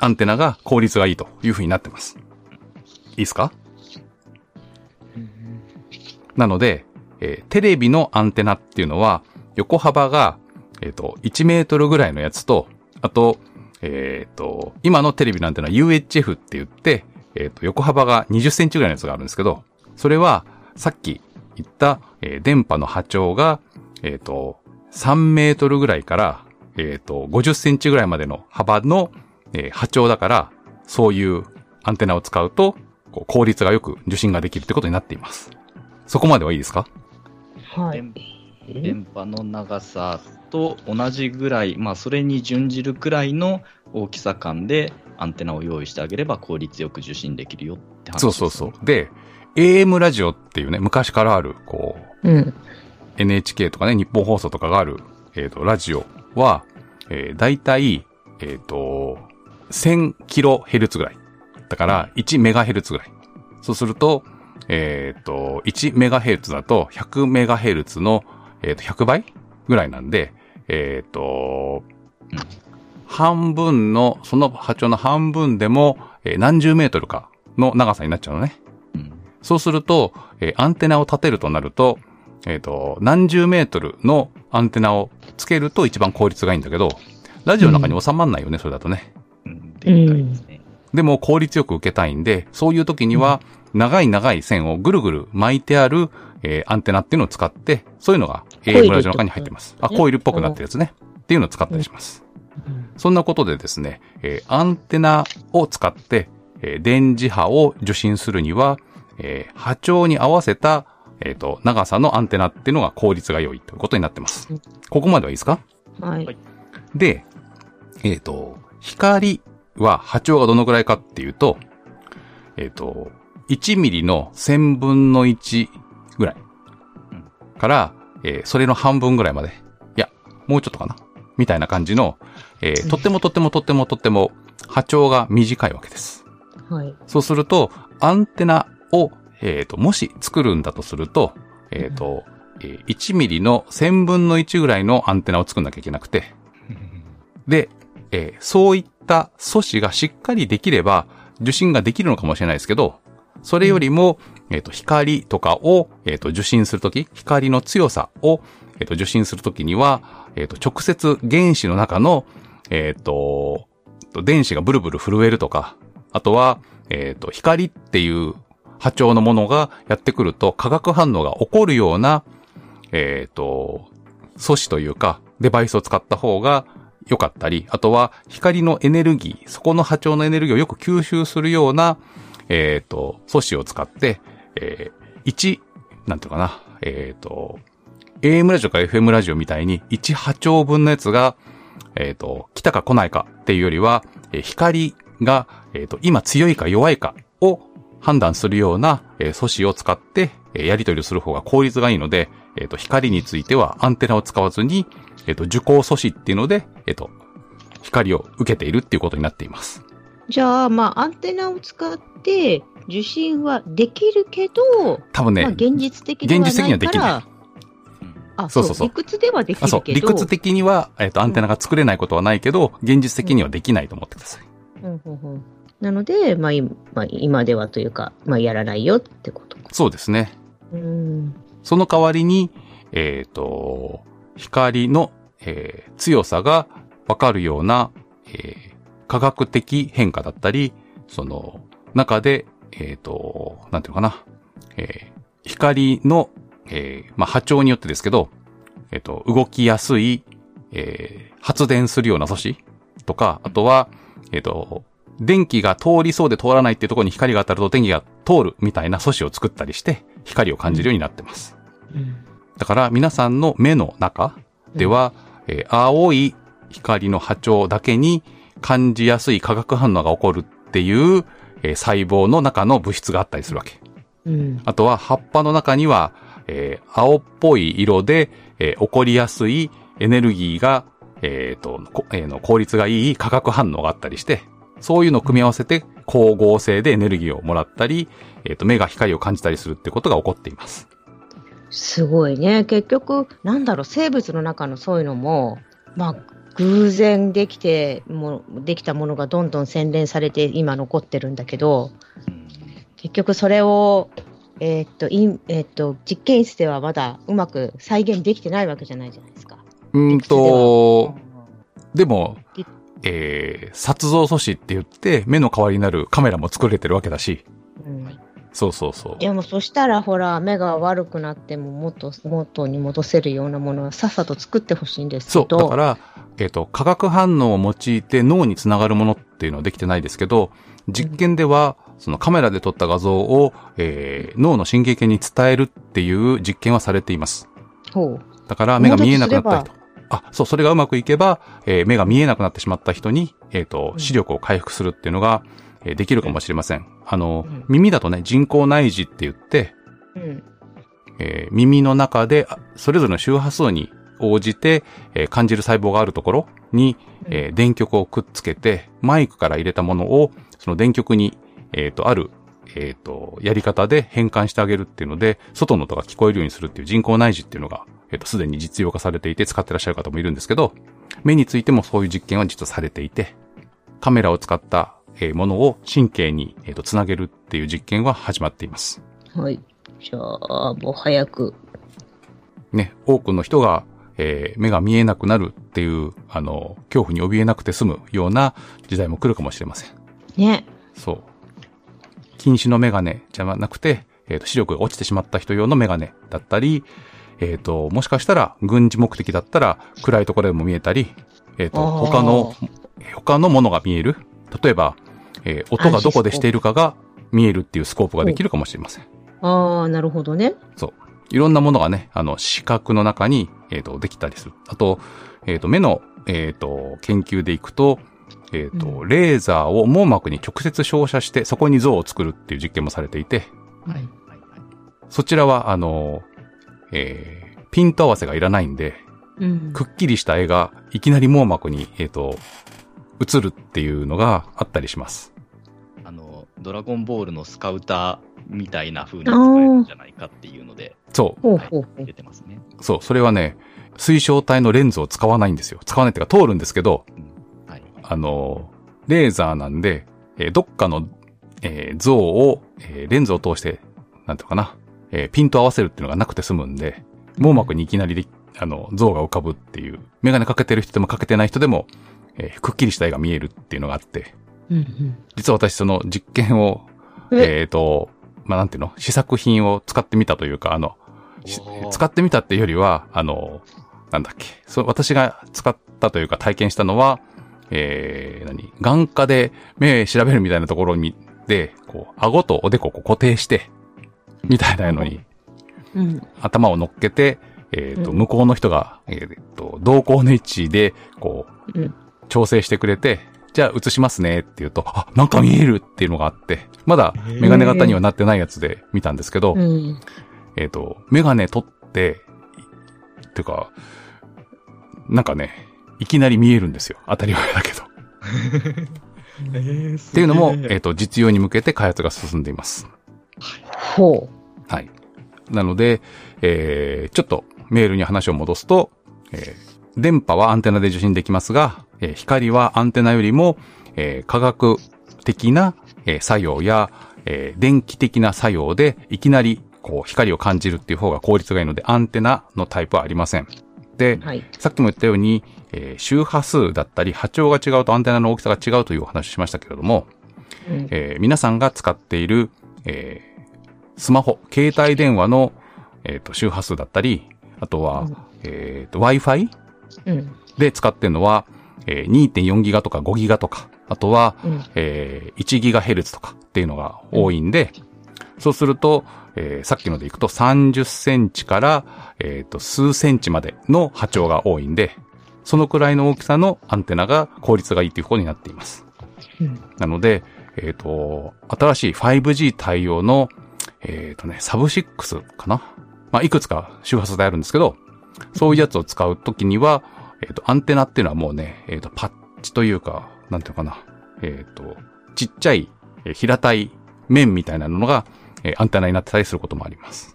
アンテナが効率がいいという風になってます。いいですか？なので、えーテレビのアンテナっていうのは、横幅が、えっ、と、1メートルぐらいのやつと、あと、えっ、と、今のテレビのアンテナは UHF って言って、えっ、と、横幅が20センチぐらいのやつがあるんですけど、それは、さっき言った、えー電波の波長が、えっ、と、3メートルぐらいから、えっ、と、50センチぐらいまでの幅の、えー波長だから、そういうアンテナを使うと、こう効率がよく受信ができるってことになっています。そこまではいいですか？はい。電電波の長さと同じぐらい、まあ、それに準じるくらいの大きさ感でアンテナを用意してあげれば効率よく受信できるよって話そうそうそう。で、AM ラジオっていうね、昔からある、こう、うん。NHK とかね、日本放送とかがある、えっ、と、ラジオは、えー、だいたい、えっ、と、1000キロヘルツぐらい。だから、1メガヘルツぐらい。そうすると、えっ、と、1メガヘルツだと、100メガヘルツの、えっ、と、100倍ぐらいなんで、えっ、と、半分の、その波長の半分でも、えー何十メートルかの長さになっちゃうのね。うんそうすると、えーアンテナを立てるとなると、えっ、と、何十メートルのアンテナをつけると一番効率がいいんだけど、ラジオの中に収まんないよね、それだとね。うん。でも効率よく受けたいんで、そういう時には、長い長い線をぐるぐる巻いてある、えーアンテナっていうのを使って、そういうのが AM ラジオの中に入ってます。あ、ねコイルっぽくなってるやつね。っていうのを使ったりします。そんなことでですね、えーアンテナを使って、えー電磁波を受信するには、えー波長に合わせた、えっ、と、長さのアンテナっていうのが効率が良いということになってます。ここまではいいですか？はい。はいで、えっ、と、光は波長がどのくらいかっていうと、えっ、と、1ミリの1000分の1ぐらいから、えーそれの半分ぐらいまで。いや、もうちょっとかな。みたいな感じの、えーとってもとってもとってもとっても波長が短いわけです。はい。そうすると、アンテナを、えっ、と、もし作るんだとすると、えっ、と、えー1ミリの1000分の1ぐらいのアンテナを作んなきゃいけなくて、で、えーそういった素子がしっかりできれば、受信ができるのかもしれないですけど、それよりも、えっ、と、光とかを、えっ、と、受信するとき、光の強さを、えっ、と、受信するときには、えっ、と、直接原子の中の、えっ、と、電子がブルブル震えるとか、あとは、えっ、と、光っていう波長のものがやってくると化学反応が起こるような、えっ、と、素子というか、デバイスを使った方が良かったり、あとは光のエネルギー、そこの波長のエネルギーをよく吸収するような、えっ、と、素子を使って、えー、1、なんていうかな、えっ、と、AM ラジオか FM ラジオみたいに1波長分のやつが、えっ、と、来たか来ないかっていうよりは、えー光が、えっ、と、今強いか弱いかを判断するような、えー素子を使って、えーやり取りをする方が効率がいいので、えっ、と、光についてはアンテナを使わずに、えっ、と、受光素子っていうので、えっ、と、光を受けているっていうことになっています。じゃあ、まあ、アンテナを使って受信はできるけど、多分ね、まあ、現実的ではないから。現実的にはできないあ、そそうそうそうう理屈ではできあ、そう、るけど。理屈的には、えっ、と、アンテナが作れないことはないけど、現実的にはできないと思ってください。うんうんうんなので、まあ、今まあ、今ではというか、まあ、やらないよってことか。そうですね。うん。その代わりに、えっ、と、光の、えー強さがわかるような、えー科学的変化だったり、その、中で、えっ、と、なんていうのかな、えー光の、えーまあ、波長によってですけど、えっ、と、動きやすい、えー発電するような素子とか、あとは、えっ、と、電気が通りそうで通らないっていうところに光が当たると電気が通るみたいな素子を作ったりして、光を感じるようになってます。うん。だから皆さんの目の中では、えー青い光の波長だけに感じやすい化学反応が起こるっていう、えー細胞の中の物質があったりするわけ。うん。あとは葉っぱの中には、えー青っぽい色で、えー起こりやすいエネルギーが、えーと、こえーの効率がいい化学反応があったりして、そういうのを組み合わせて光合成でエネルギーをもらったり、えーと、目が光を感じたりするってことが起こっています。すごいね。結局、なんだろう、生物の中のそういうのも、まあ、偶然できて、もう、できたものがどんどん洗練されて今残ってるんだけど、うん。結局それを、えーっと、いんえーっと、実験室ではまだうまく再現できてないわけじゃないじゃないですか。うーんと、でもり、えー、撮像素子って言って目の代わりになるカメラも作れてるわけだし、うんそうそうそう。でもそしたらほら目が悪くなってももっと元に戻せるようなものはさっさと作ってほしいんですそう。けどだから、えっ、と、化学反応を用いて脳につながるものっていうのはできてないですけど、実験では、そのカメラで撮った画像を、えー脳の神経系に伝えるっていう実験はされています。ほうだから目が見えなくなった人。あ、そう、それがうまくいけば、えー目が見えなくなってしまった人に、えっ、とう、ん視力を回復するっていうのが、えーできるかもしれません。あの、うん。耳だとね、人工内耳って言って、うん。えー耳の中で、あそれぞれの周波数に応じて、えー感じる細胞があるところに、えー電極をくっつけて、マイクから入れたものを、その電極に、えっ、と、ある、えっ、と、やり方で変換してあげるっていうので、外の音が聞こえるようにするっていう人工内耳っていうのが、えっ、と、すでに実用化されていて使ってらっしゃる方もいるんですけど、目についてもそういう実験は実はされていて、カメラを使った、えーものを神経に、えっ、と、つなげるっていう実験は始まっています。はいじゃあもう早くね、多くの人が、えー目が見えなくなるっていう、あの、恐怖に怯えなくて済むような時代も来るかもしれません。ねそう。近視のメガネじゃなくて、えっ、と、視力が落ちてしまった人用のメガネだったり、えっ、と、もしかしたら軍事目的だったら暗いところでも見えたり、えっ、ー他の、他のものが見える。例えば、えー音がどこでしているかが見えるっていうスコープができるかもしれません。ああなるほどねいろんなものがね、あの、視覚の中に、えっ、と、できたりする。あと、えっ、と、目の、えっ、と、研究でいくと、えっ、と、うレーザーを網膜に直接照射して、そこに像を作るっていう実験もされていて、はい。はい。そちらは、あの、えー、ピント合わせがいらないんで、うんくっきりした絵がいきなり網膜に、えっ、と、映るっていうのがあったりします。あの、ドラゴンボールのスカウターみたいな風に使えるんじゃないかっていうので、そほうほうほう出てますね。う、そう、それはね、水晶体のレンズを使わないんですよ。使わないっていうか通るんですけど、はい。あの、レーザーなんで、えーどっかの、えー像を、えーレンズを通して、なんていうのかな、えーピント合わせるっていうのがなくて済むんで、網膜にいきなりで、あの、像が浮かぶっていう、メガネかけてる人でもかけてない人でも、えーくっきりした絵が見えるっていうのがあって、うんうん。実は私その実験を、え？えっ、と、まあ、なんていうの？試作品を使ってみたというか、あの、し使ってみたっていうよりは、あの、なんだっけ、そう、私が使ったというか体験したのは、えー、何？眼科で目調べるみたいなところに、で、こう、顎とおでこを固定して、みたいなのに、うん。頭を乗っけて、えっ、と、うん。向こうの人が、えっ、と、瞳孔の位置で、こう、うん調整してくれて、じゃあ映しますねって言うと、あ、なんか見えるっていうのがあって、まだメガネ型にはなってないやつで見たんですけど、うんえっ、と、メガネ取って、っていうか、なんかね、いきなり見えるんですよ。当たり前だけど。[LAUGHS] えー、っていうのも、えっ、と、実用に向けて開発が進んでいます。ほはい。なので、えー、ちょっとメールに話を戻すと、えー電波はアンテナで受信できますが、えー光はアンテナよりも、えー科学的な、えー作用や、えー電気的な作用でいきなりこう光を感じるっていう方が効率がいいので、アンテナのタイプはありません。でう、はいさっきも言ったように、えー周波数だったり波長が違うとアンテナの大きさが違うというお話をしましたけれども、うんえー皆さんが使っている、えースマホ、携帯電話の、えっ、と、周波数だったり、あとは、うんえっ、と、Wi-Fi うん。で使ってるのは、えー2.4ギガとか5ギガとか、あとは、うん。えー1ギガヘルツとかっていうのが多いんで、そうすると、えーさっきのでいくと30センチから、えっ、と、数センチまでの波長が多いんで、そのくらいの大きさのアンテナが効率がいいということになっています。うん。なので、えっ、と、新しい 5G 対応の、えっ、とね、サブ6かなまあ、いくつか周波数であるんですけど、そういうやつを使うときには、えっ、と、アンテナっていうのはもうね、えっ、と、パッチというか、なんていうのかな。えっ、と、ちっちゃい、えー平たい面みたいなのが、えーアンテナになってたりすることもあります。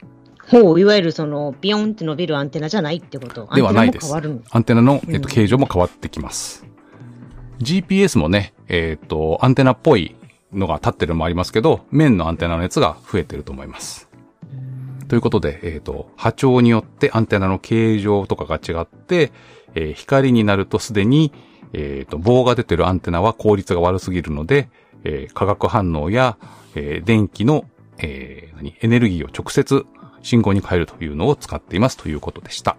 ほう、いわゆるその、ビヨンって伸びるアンテナじゃないってことではないですアンテナの？えっ、と、うん形状も変わってきます。GPS もね、えっ、と、アンテナっぽいのが立ってるのもありますけど、面のアンテナのやつが増えてると思います。ということで、えっ、と、波長によってアンテナの形状とかが違って、えー光になるとすでに、えっ、と、棒が出てるアンテナは効率が悪すぎるので、えー化学反応や、えー電気の、えー何、エネルギーを直接信号に変えるというのを使っていますということでした。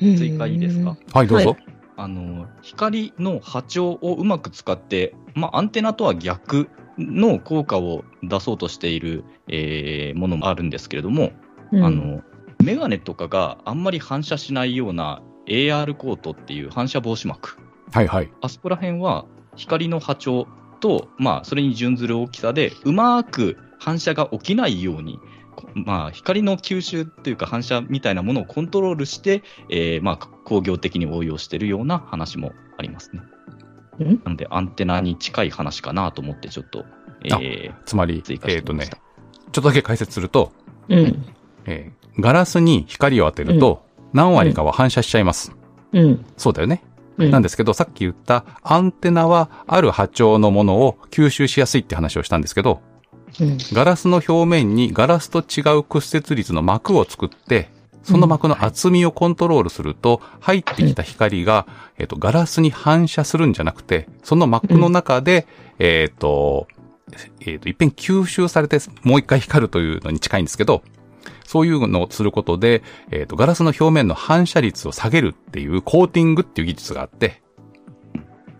追加いいですか？はい、どうぞ。はあの、光の波長をうまく使って、まあ、アンテナとは逆の効果を出そうとしている、えーものもあるんですけれども、うんあ、の、メガネとかがあんまり反射しないような AR コートっていう反射防止膜。はいはい。あそこら辺は光の波長と、まあ、それに準ずる大きさで、うまく反射が起きないように、こまあ、光の吸収っていうか反射みたいなものをコントロールして、えーまあ、工業的に応用しているような話もありますね。うん？なので、アンテナに近い話かなと思って、ちょっと、えつまりー、追加えっ、とねしてみました。、ちょっとだけ解説すると、うん。えーガラスに光を当てると、何割かは反射しちゃいます。うん。そうだよね。うん。なんですけど、さっき言ったアンテナはある波長のものを吸収しやすいって話をしたんですけど、うん。ガラスの表面にガラスと違う屈折率の膜を作って、その膜の厚みをコントロールすると、入ってきた光が、えっと、ガラスに反射するんじゃなくて、その膜の中で、えっと、えっと、一遍吸収されて、もう一回光るというのに近いんですけど、そういうのをすることで、えっと、ガラスの表面の反射率を下げるっていうコーティングっていう技術があって、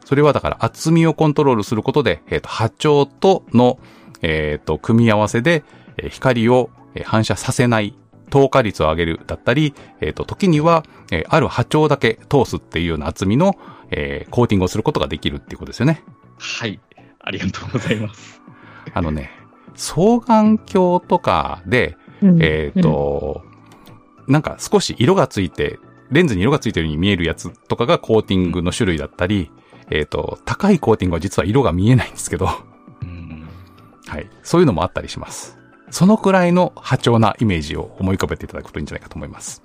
それはだから厚みをコントロールすることで、えっと、波長との、えっと、組み合わせで、えー光をえー反射させない、透過率を上げるだったり、えっと、時には、えーある波長だけ通すっていうような厚みの、えーコーティングをすることができるっていうことですよね。はい。ありがとうございます。あのね、双眼鏡とかで、うんえっ、、と、なんか少し色がついて、レンズに色がついてるように見えるやつとかがコーティングの種類だったり、えっ、と、高いコーティングは実は色が見えないんですけど、うんはい。そういうのもあったりします。そのくらいの波長なイメージを思い浮かべていただくといいんじゃないかと思います。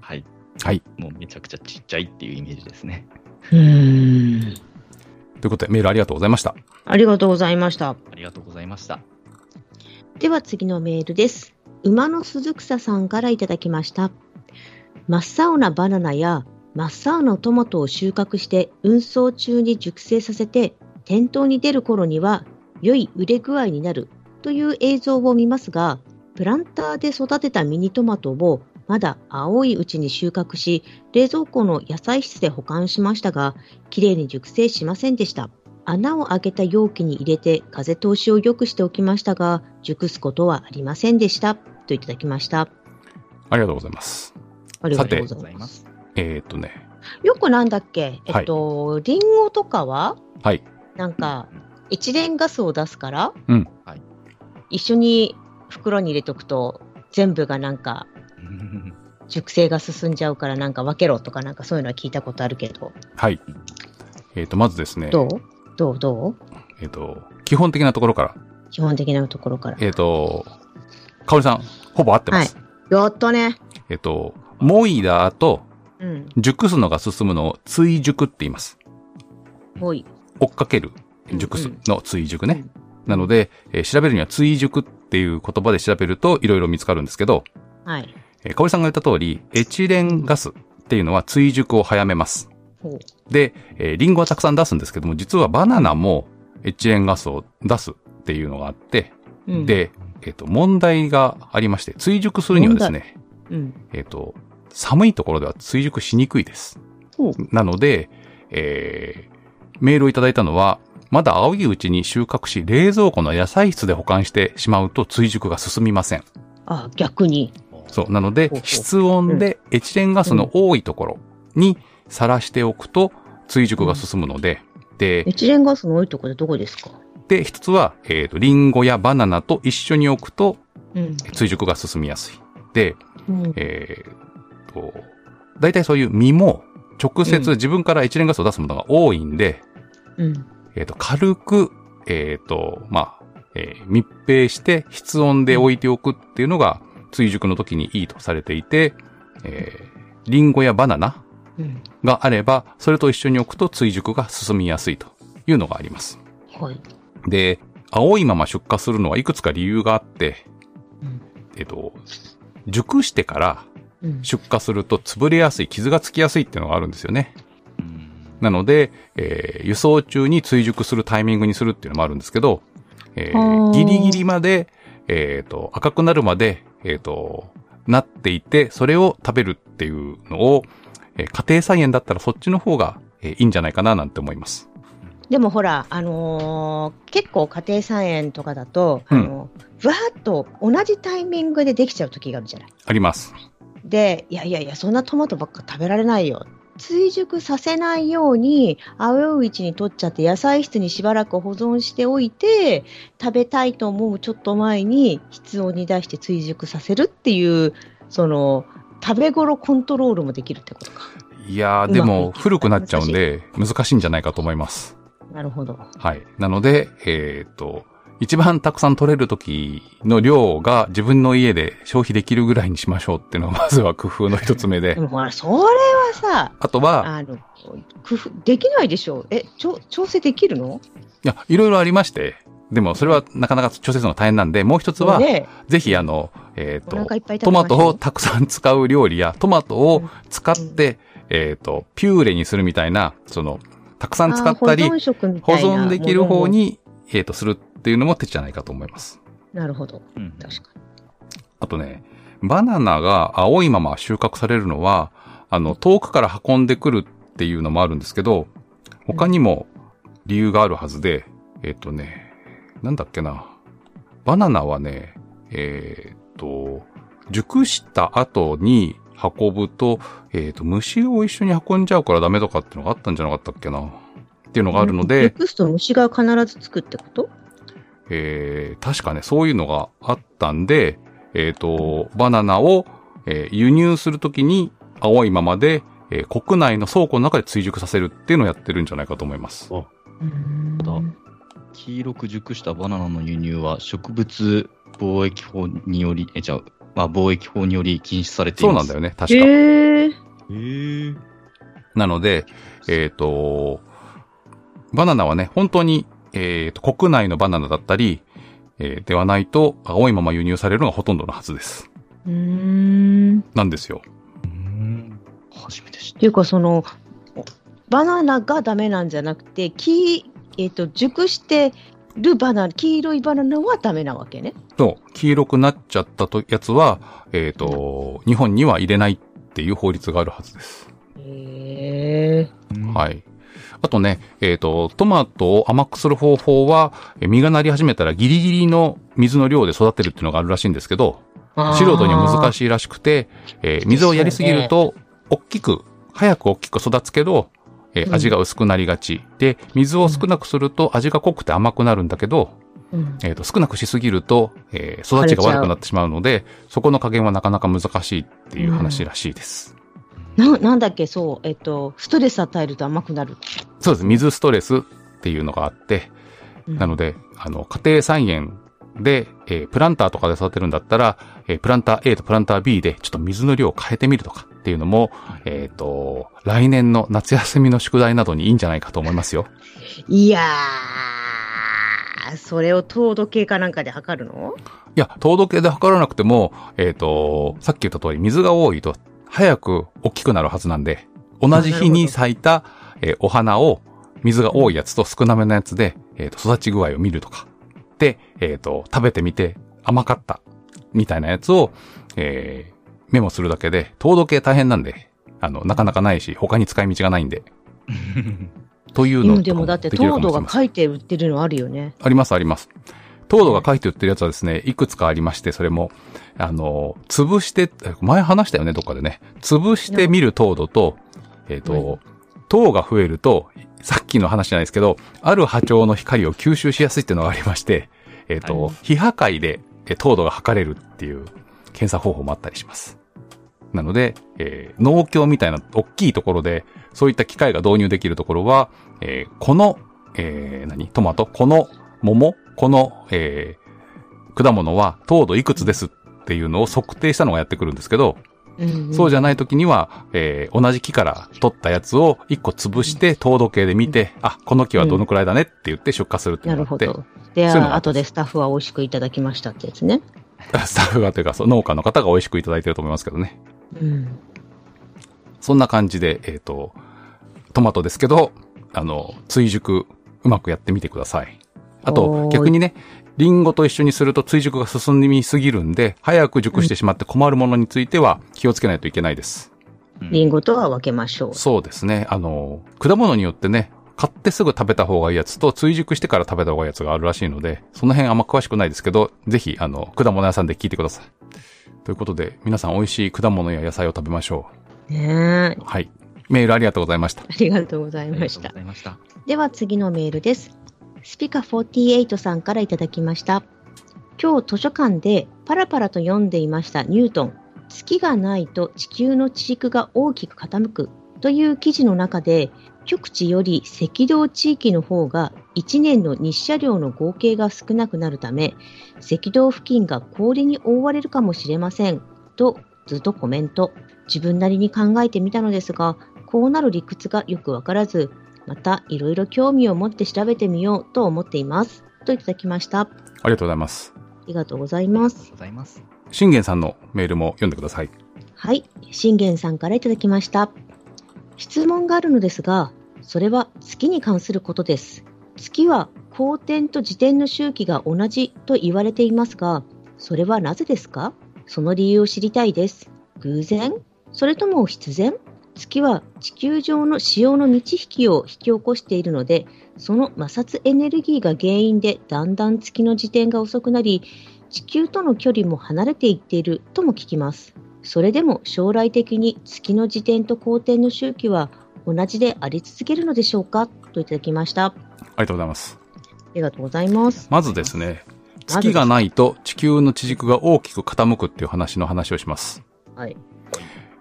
はい。はい。もうめちゃくちゃちっちゃいっていうイメージですね。うん。ということでメールありがとうございました。ありがとうございました。ありがとうございました。では次のメールです。馬の鈴草さんからいただきました。真っ青なバナナや真っ青なトマトを収穫して運送中に熟成させて店頭に出る頃には良い売れ具合になるという映像を見ますが、プランターで育てたミニトマトをまだ青いうちに収穫し、冷蔵庫の野菜室で保管しましたが、きれいに熟成しませんでした。穴を開けた容器に入れて風通しを良くしておきましたが、熟すことはありませんでした。といただきました。ありがとうございます。ありがとうありございま。がとうございますす。えっ、とね、よくなんだっけ？えっと、リンゴとかは？はい。なんか、エチレンガスを出すから、うんはい一緒に袋に入れとくと、全部がなんか、うん熟成が進んじゃうからなんか分けろとかなんかそういうのは聞いたことあるけど、はい。えっ、と、まずですね、どう？どう？どう？えっ、と、基本的なところから、基本的なところから。えっ、と、かおりさん、ほぼ合ってます。やったね。えっ、と、もいだ後、うん。熟すのが進むのを追熟って言います。ほい。追っかける、熟すの追熟ね。なので、えー調べるには追熟っていう言葉で調べるといろいろ見つかるんですけど、はい。えー、かおりさんが言った通り、エチレンガスっていうのは追熟を早めます。ほう。で、えーリンゴはたくさん出すんですけども、実はバナナも、エチレンガスを出すっていうのがあって、うん、で、えっ、と、問題がありまして、追熟するにはですね、うん。えっ、と、寒いところでは追熟しにくいです。ほうなので、えーメールをいただいたのは、まだ青いうちに収穫し、冷蔵庫の野菜室で保管してしまうと追熟が進みません。あ、逆に。そう。なので室温でエチレンガスの多いところにさらしておくと追熟が進むので、でエ、チレンガスの多いところどこですか？で、一つは、えっ、と、リンゴやバナナと一緒に置くとうん。追熟が進みやすい。で、うん。えーと、大体そういう実も直接うん自分からエチレンガスを出すものが多いんで、うん。えっ、と、軽く、えっ、と、まあ、えー密閉して室温で置いておくっていうのが追熟の時にいいとされていて、えーリンゴやバナナうん。があれば、それと一緒に置くと追熟が進みやすいというのがあります。はい。で、青いまま出荷するのはいくつか理由があって、うんえっ、と、熟してからうん。出荷すると潰れやすい、傷がつきやすいっていうのがあるんですよね。うんなので、えー輸送中に追熟するタイミングにするっていうのもあるんですけど、えーはあギリギリまで、えっ、と、赤くなるまで、えっ、と、なっていて、それを食べるっていうのを、えー家庭菜園だったらそっちの方が、えーいいんじゃないかななんて思います。でもほら、あのー結構家庭菜園とかだと、うんあの、ぶわーっと同じタイミングでできちゃう時があるじゃない。あります。で、いやいやいや、そんなトマトばっか食べられないよ。追熟させないように、青いうちに取っちゃって、野菜室にしばらく保存しておいて、食べたいと思うちょっと前に、室温に出して追熟させるっていう、その、食べ頃コントロールもできるってことか。いやでも古くなっちゃうんで、難しいんじゃないかと思います。なるほど。はい。なので、えっ、と、一番たくさん取れる時の量が自分の家で消費できるぐらいにしましょうっていうのがまずは工夫の一つ目で。で、もほら、それはさ、あとは、あの、工夫、できないでしょえ、ちょ調整できるの？いや、いろいろありまして、でもそれはなかなか調整するのが大変なんで、もう一つは、ね、ぜひあの、えっ、とトマトをたくさん使う料理や、トマトを使って、えっ、と、ピューレにするみたいな、その、たくさん使ったり保、存たいな存できる方。に、えっ、と、するっていうのも手じゃないかと思います。なるほど。うん確かあとね、バナナが青いまま収穫されるのは、あの、遠くから運んでくるっていうのもあるんですけど、他にも理由があるはずで、えっ、とね、なんだっけな。バナナはね、えっ、と、熟した後に運ぶと、えっ、と、虫を一緒に運んじゃうからダメとかっていうのがあったんじゃなかったっけな。っていうのがあるのに。で、熟すと虫が必ずつくってこと？えー確かね、そういうのがあったんで、えっ、と、バナナを、えー輸入するときに青いままで、えー国内の倉庫の中で追熟させるっていうのをやってるんじゃないかと思います。だ黄色く熟したバナナの輸入は植物貿易法により、え、じゃあ、まあ、貿易法により禁止されています。よ。そうなんだよね、確か。へえ。なので、えっ、と、バナナはね、本当に、えっ、と、国内のバナナだったり、えーではないと、青いまま輸入されるのがほとんどのはずです。うーん。っなんですよ。うーん。初めて知っていうか、その、バナナがダメなんじゃなくて、黄、えっ、と、熟してるバナナ、黄色いバナナはダメなわけね。そう、黄色くなっちゃったとやつは、えっ、と、日本には入れないっていう法律があるはずです。へえ。た。はい。あとね、えっ、と、トマトを甘くする方法は、え実がなり始めたらギリギリの水の量で育てるっていうのがあるらしいんですけど、素人には難い。しいらしくて、えー水をやりすぎると、大きく、早く大きく育つけど、えーうん味が薄くなりがち。で、水を少なくすると味が濃くて甘くなるんだけど、うんえっ、と、少なくしすぎると、えー育ちが悪くなってしまうので、そこの加減はなかなか難しいっていう話らしいです。ななんだっけ、そう、えっ、と、ストレス与えると甘くなる。そうです。水ストレスっていうのがあって、なので、あの、家庭菜園で、えープランターとかで育てるんだったら、えープランター A とプランター B でちょっと水の量を変えてみるとかっていうのも、えっ、と、来年の夏休みの宿題などにいいんじゃないかと思いますよ。いやー、それを糖度計かなんかで測るの？いや、糖度計で測らなくても、えっ、と、さっき言った通り水が多いと早く大きくなるはずなんで、同じ日に咲いた、えーお花を水が多いやつと少なめのやつで、えっ、と、育ち具合を見るとか。で、えっ、と、食べてみて甘かった。みたいなやつを、えー、メモするだけで、糖度計大変なんで、あの、なかなかないし、他に使い道がないんで。[LAUGHS] というのうん、でもだって糖度が書いて売ってるのあるよね。ありますあります。糖度が書いて売ってるやつはですね、いくつかありまして、それも、あの、潰して、前話したよね、どっかでね。潰してみる糖度と、えっ、と、糖が増えると、さっきの話じゃないですけど、ある波長の光を吸収しやすいっていうのがありまして、えっ、と、はい。非破壊でえ糖度が測れるっていう検査方法もあったりします。なので、えー農協みたいな大きいところで、そういった機械が導入できるところは、えーこの、えー何？トマト？この桃？この、えー果物は糖度いくつですっていうのを測定したのがやってくるんですけど、うん、そうじゃない時には、えー同じ木から取ったやつを一個潰して糖度計で見て、あ、この木はどのくらいだねって言って出荷するっていうのがあって、なるほど。で、そういうのが後でスタッフは美味しくいただきましたってやつね。[LAUGHS] スタッフがというか、そう農家の方が美味しくいただいてると思いますけどね。うん。そんな感じで、えっ、と、トマトですけど、あの、追熟、うまくやってみてください。あと逆にね、リンゴと一緒にすると追熟が進みすぎるんで、早く熟してしまって困るものについては気をつけないといけないです。リンゴとは分けましょう。そうですね。あの、果物によってね、買ってすぐ食べた方がいいやつと追熟してから食べた方がいいやつがあるらしいので、その辺あんま詳しくないですけど、ぜひ、あの、果物屋さんで聞いてください。ということで、皆さん美味しい果物や野菜を食べましょねえう。はい。メールありがとうございました。ありがとうございありがとうごました。ざいました。では次のメールです。スピカ48さんからいただきました。今日図書館でパラパラと読んでいましたニュートン。月がないと地球の地軸が大きく傾くという記事の中で、極地より赤道地域の方が1年の日射量の合計が少なくなるため、赤道付近が氷に覆われるかもしれません。とずっとコメント。自分なりに考えてみたのですが、こうなる理屈がよくわからず、またいろいろ興味を持って調べてみようと思っています。といただきました。あありがとうございます。りがとうございます。ございます。信玄さんのメールも読んでください。はい。信玄さんからいただきました。質問があるのですが、それは月に関することです。月は公転と自転の周期が同じと言われていますが、それはなぜですか？その理由を知りたいです。偶然？それとも必然？月は地球上の潮の満ち引きを引き起こしているので、その摩擦エネルギーが原因でだんだん月の自転が遅くなり、地球との距離も離れていっているとも聞きます。それでも将来的に月の自転と公転の周期は同じであり続けるのでしょうか？といただきました。あありがとうございます。りがとうございます。まずですね、月がないと地球の地軸が大きく傾くっていう話の話をします。はい。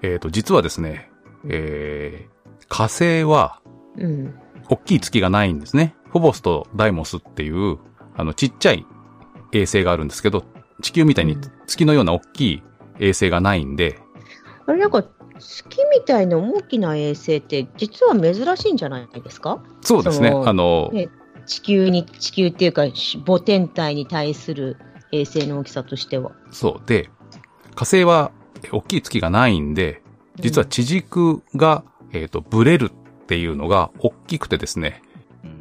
えっ、と、実はですね、えー、火星はうん。大きい月がないんですね。フォボスとダイモスっていう、あの、ちっちゃい衛星があるんですけど、地球みたいに月のような大きい衛星がないんで、あれなんか月みたいな大きな衛星って実は珍しいんじゃないですか？そうですね。あの、ね地球に、地球っていうか母天体に対する衛星の大きさとしては。そう。で、火星はえ大きい月がないんで、実は地軸が、えっ、と、ブレるっていうのが大きくてですね、うん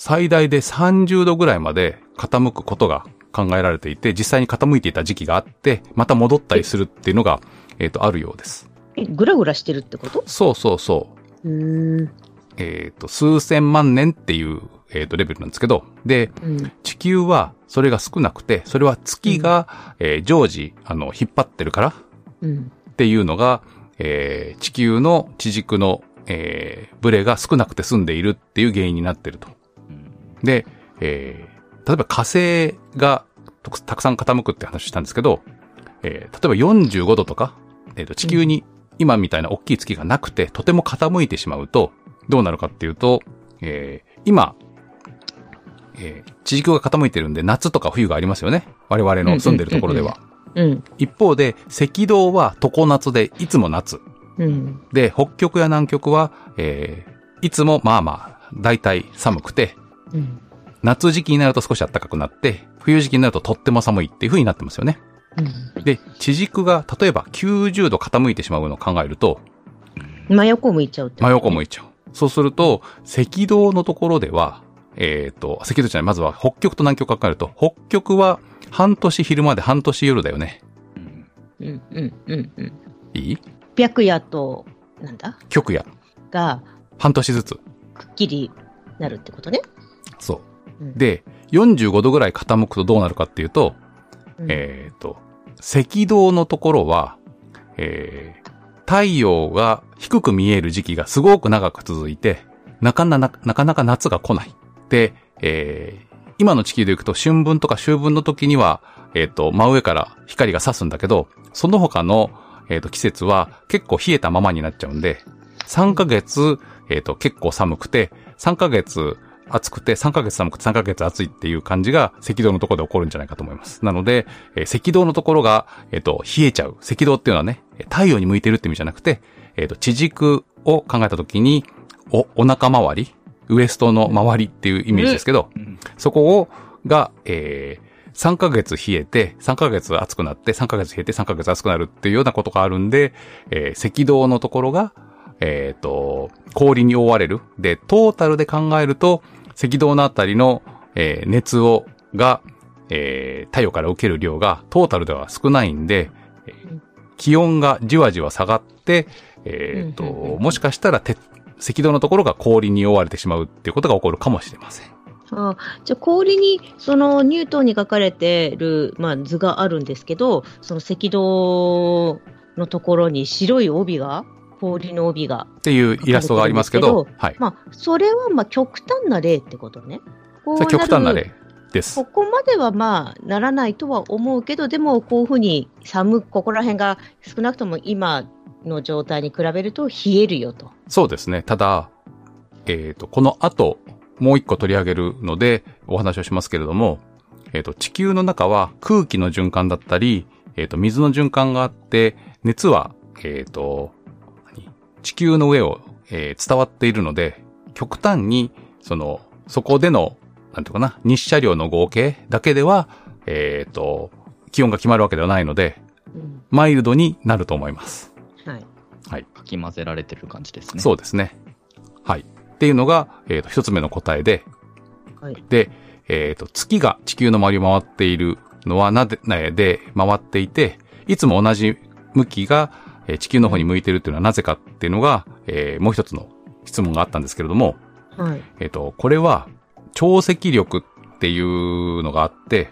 最大で30度ぐらいまで傾くことが考えられていて、実際に傾いていた時期があって、また戻ったりするっていうのが、えっ、と、あるようです。え、ぐらぐらしてるってこと？そうそうそう。うーん。えっ、と、数千万年っていう、えっ、と、レベルなんですけど、で、うん。地球はそれが少なくて、それは月が、えー常時、あの、引っ張ってるからうん。っていうのが、えー地球の地軸の、えーブレが少なくて済んでいるっていう原因になってると。うんで、えー例えば火星がとたくさん傾くって話したんですけど、えー例えば45度とか、えーと地球に今みたいな大きい月がなくて、とても傾いてしまうと、どうなるかっていうと、えー今、えー地軸が傾いてるんで夏とか冬がありますよね。我々の住んでるところでは。うん。一方で、赤道は常夏でいつも夏。うん。で、北極や南極は、えーいつもまあまあ、だいたい寒くて、うん。夏時期になると少し暖かくなって、冬時期になるととっても寒いっていう風になってますよね。うん。で、地軸が例えば90度傾いてしまうのを考えると、真横向いちゃうってこと？真横向いちゃう。そうすると、赤道のところでは、えっ、と、赤道じゃない、まずは北極と南極を考えると、北極は半年昼まで半年夜だよね。うんうんうんうんうん。いい？白夜と、なんだ？極夜。が、半年ずつ。くっきりなるってことね。そう。うん、で、45度ぐらい傾くとどうなるかっていうと、うん、えっ、と、赤道のところは、えー太陽が低く見える時期がすごく長く続いて、なかなか、なかなか夏が来ない。で、えー今の地球で行くと春分とか秋分の時には、えっ、と、真上から光が差すんだけど、その他の、えっ、と、季節は結構冷えたままになっちゃうんで、3ヶ月、えっ、と、結構寒くて、3ヶ月暑くて、3ヶ月寒くて3ヶ月暑いっていう感じが赤道のところで起こるんじゃないかと思います。なので、えー赤道のところが、えっ、と、冷えちゃう。赤道っていうのはね、太陽に向いてるって意味じゃなくて、えっ、と、地軸を考えたときに、お、お腹周り、ウエストの周りっていうイメージですけど、うん。そこを、が、えー、3ヶ月冷えて、3ヶ月暑くなって、3ヶ月冷えて、3ヶ月暑くなるっていうようなことがあるんで、えー赤道のところが、えっ、と、氷に覆われる。で、トータルで考えると、赤道のあたりの、えー熱を、が、えー太陽から受ける量がトータルでは少ないんで、気温がじわじわ下がって、えっ、と、うん。うん。うん。もしかしたらて赤道のところが氷に覆われてしまうっていうことが起こるかもしれません。あじゃあ氷に、そのニュートンに書かれてる、まあ、図があるんですけど、その赤道のところに白い帯が、氷の帯が。っていうイラストがありますけど、はい。まあ、それはまあ極端な例ってことね。こ極端なる例ですこ。こまではまあならないとは思うけど、でもこういうふうに寒く、ここら辺が少なくとも今の状態に比べると冷えるよと。そうですね。ただ、えっ、と、この後、もう一個取り上げるので、お話をしますけれども、えっ、と、地球の中は空気の循環だったり、えっ、と、水の循環があって、熱は、えっ、と、何？地球の上を、えー伝わっているので、極端に、その、そこでの、なんていうかな、日射量の合計だけでは、えっ、と、気温が決まるわけではないので、うんマイルドになると思います。はい。かき混ぜられてる感じですね。そうですね。はい。っていうのが、えっ、と、一つ目の答えで、はい。で、えっ、と、月が地球の周りを回っているのはなぜ、ねで、回っていて、いつも同じ向きが、えー地球の方に向いてるっていうのはなぜかっていうのが、えーもう一つの質問があったんですけれども、はい。えっ、と、これは、潮汐力っていうのがあって、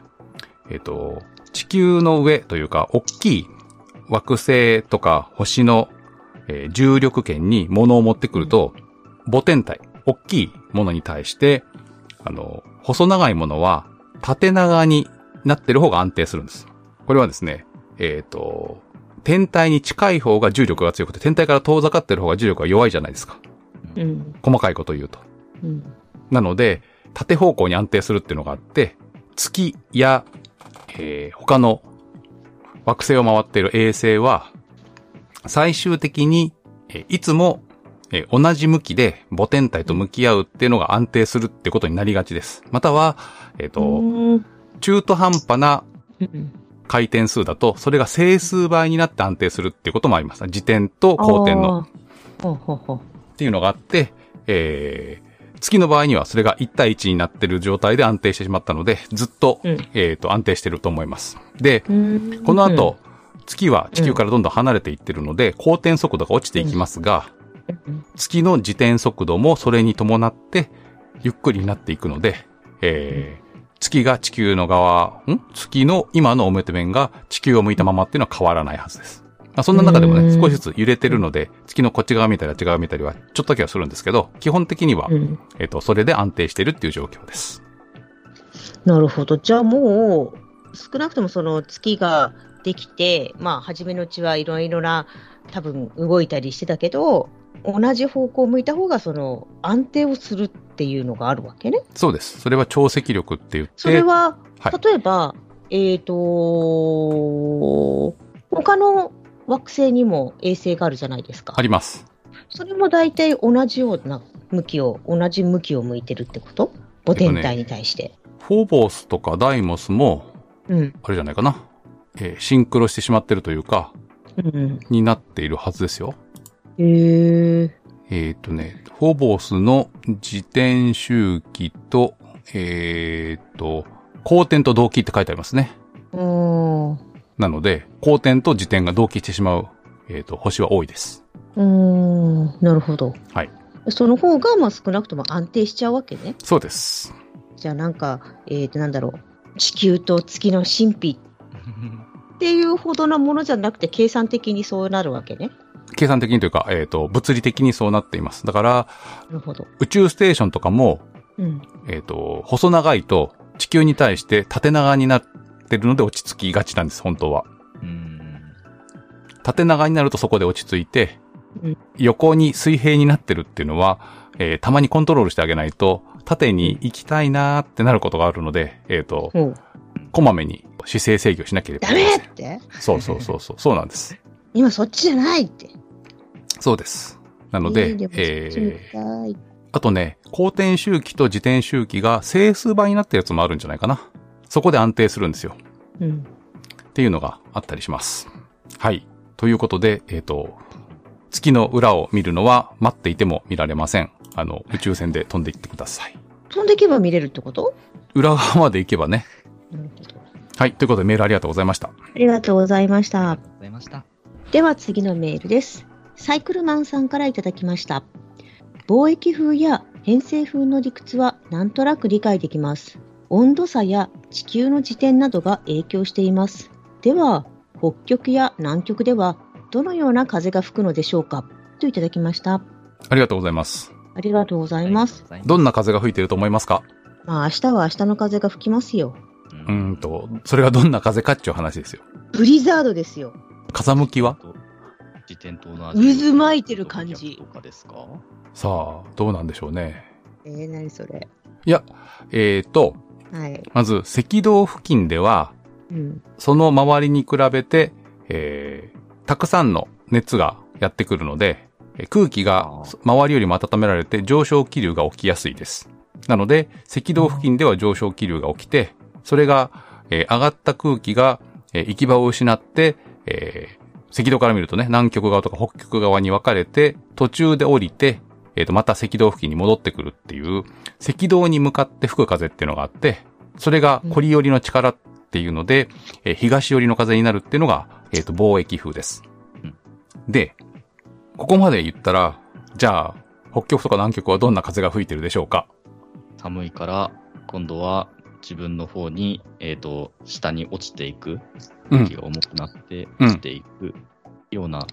えっ、と、地球の上というか、大きい惑星とか星の、えー重力圏に物を持ってくると、母天体、大きいものに対して、あの、細長いものは縦長になってる方が安定するんです。これはですね、えっ、と、天体に近い方が重力が強くて、天体から遠ざかってる方が重力が弱いじゃないですか。うん。細かいこと言うと。うん。なので、縦方向に安定するっていうのがあって、月や、えー他の惑星を回っている衛星は、最終的に、えーいつも、えー同じ向きで母天体と向き合うっていうのが安定するってことになりがちです。または、えっ、と、うん中途半端なうん回転数だと、それが整数倍になって安定するっていうこともあります。自転と公転の。。っていうのがあって、えー、月の場合にはそれが1対1になってる状態で安定してしまったので、ずっと、うんえっ、と、安定してると思います。で、うんこの後、月は地球からどんどん離れていってるので、公転速度が落ちていきますが、うん月の自転速度もそれに伴って、ゆっくりになっていくので、えー月が地球の側、ん？月の今の表面が地球を向いたままっていうのは変わらないはずです。まあ、そんな中でもね、うん少しずつ揺れてるので、月のこっち側見たりあっち側見たりは、ちょっとだけはするんですけど、基本的には、うんえっ、と、それで安定してるっていう状況です。なるほど。じゃあもう、少なくともその月ができて、まあ、初めのうちはいろいろな、多分動いたりしてたけど、同じ方向を向いた方が、その、安定をするっていうのがあるわけね。そうです。それは潮汐力って言って、それは、はい例えば、えっ、と、他の惑星にも衛星があるじゃないですかあ。ります。それも大体同じような向きを、同じ向きを向いてるってこと？母天体に対して。フォーボスとかダイモスも、うん。あれじゃないかな。えーシンクロしてしまってるというか、うん。になっているはずですよ。へえ。えっ、とね、フォボスの自転周期と、えっ、と、公転と同期って書いてありますね。なので、公転と自転が同期してしまう、えっ、と、星は多いです。うーん、なるほど。はい。その方が、まあ少なくとも安定しちゃうわけね。そうです。じゃあなんか、えっ、と、なんだろう。地球と月の神秘っていうほどのものじゃなくて、計算的にそうなるわけね。計算的にというか、えっ、と、物理的にそうなっています。だから、なるほど。宇宙ステーションとかも、うん。えっ、と、細長いと地球に対して縦長になってるので落ち着きがちなんです、本当は。うん。縦長になるとそこで落ち着いて、うん横に水平になってるっていうのは、えーたまにコントロールしてあげないと、縦に行きたいなーってなることがあるので、えっ、と、ほう。こまめに姿勢制御しなければダ。メって？そうそうそうそう、そうなんです。今そっちじゃないって。そうです。なので、いいもそっちみえー。あとね、公転周期と自転周期が整数倍になったやつもあるんじゃないかな。そこで安定するんですよ。うん。っていうのがあったりします。はい。ということで、えっ、と、月の裏を見るのは待っていても見られません。あの、宇宙船で飛んでいってください。飛んでいけば見れるってこと？裏側まで行けばね。はい。ということでメールありがとうございました。ありがとうございましたありが。とうございました。では次のメールです。サイクルマンさんからいただきました。貿易風や偏西風の理屈はなんとなく理解できます。温度差や地球の自転などが影響しています。では、北極や南極ではどのような風が吹くのでしょうか？といただきました。ありがとうございます。ありがとうございます。ありがとうございます。どんな風が吹いていると思いますか？まあ明日は明日の風が吹きますよ。うんと、それがどんな風かっていう話ですよ。ブリザードですよ。風向きは？自転と同渦巻いてる感じとかですか？さあ、どうなんでしょうね。えー、何それ？いや、えっ、と、はい。まず赤道付近では、うん。その周りに比べて、えーたくさんの熱がやってくるので、えー空気が周りよりも温められて上昇気流が起きやすいです。なので、赤道付近では上昇気流が起きて、それが、えー上がった空気が、えー行き場を失って、えー赤道から見るとね、南極側とか北極側に分かれて、途中で降りて、えっ、と、また赤道付近に戻ってくるっていう、赤道に向かって吹く風っていうのがあって、それがコリ寄りの力っていうので、えー東寄りの風になるっていうのが、えっ、と、貿易風です。うん。で、ここまで言ったら、じゃあ、北極とか南極はどんな風が吹いてるでしょうか？寒いから、今度は自分の方に、えっ、と、下に落ちていく、うん気。が重くなってうん落ちていくような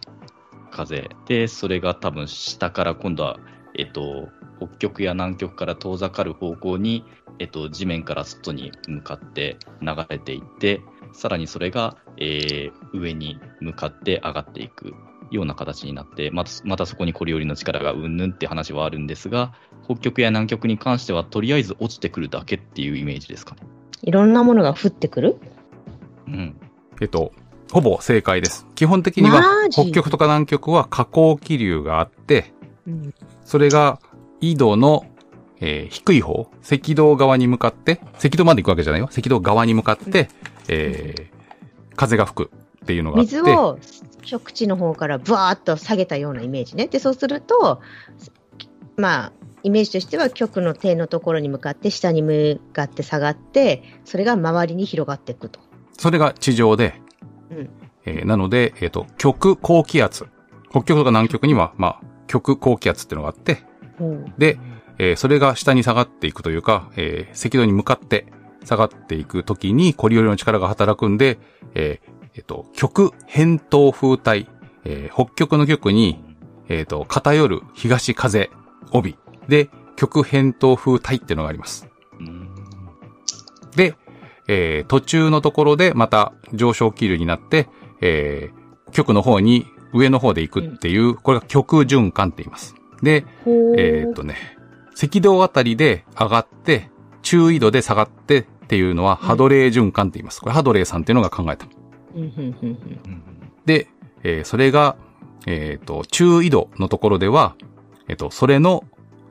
風で、それが多分下から今度は、えっ、と、北極や南極から遠ざかる方向に、えっ、と、地面から外に向かって流れていって、さらにそれが、えー上に向かって上がっていくような形になって、またまたそこにコリオリの力がうんぬんって話はあるんですが、北極や南極に関しては、とりあえず落ちてくるだけっていうイメージですかね。いろんなものが降ってくる？うん。えっと、ほぼ正解です。基本的には北極とか南極は下降気流があって、うん。それが緯度の、えー低い方、赤道側に向かって、赤道まで行くわけじゃないよ。赤道側に向かって、えー風が吹くっていうのが。水を極地の方からブワーッと下げたようなイメージね。で、そうすると、まあ、イメージとしては極の点のところに向かって下に向かって下がって、それが周りに広がっていくと。それが地上で、うんえーなので、えっ、と、極高気圧。北極とか南極には、まあ、極高気圧っていうのがあって、うんで、えーそれが下に下がっていくというか、えー赤道に向かって下がっていくときに、コリオリの力が働くんで、えーえっ、と、極偏東風帯、えー北極の極に、えっ、と、偏る東風帯で、極偏東風帯っていうのがあります。うんで、えー途中のところでまた上昇気流になって、えー極の方に上の方で行くっていう、これが極循環って言います。で、えーっとね、赤道あたりで上がって、中緯度で下がってっていうのは、ハドレー循環って言います。これハドレーさんっていうのが考えた。で、えーそれが、えーと、中緯度のところでは、えーと、それの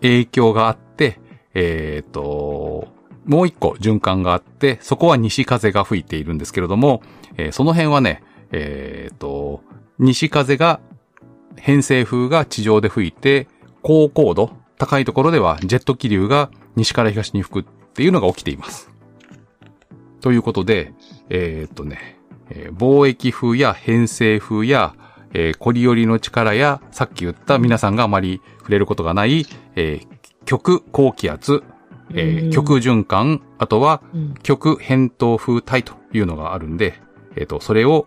影響があって、えっと、もう一個循環があって、そこは西風が吹いているんですけれども、えーその辺はね、えーと、西風が、偏西風が地上で吹いて、高高度、高いところではジェット気流が西から東に吹くっていうのが起きています。ということで、えーっとね、えー貿易風や偏西風や、えーコリ寄りの力や、さっき言った皆さんがあまり触れることがない、えー極高気圧、えーうん極循環、あとはうん。極変動風帯というのがあるんで、えっ、と、それを、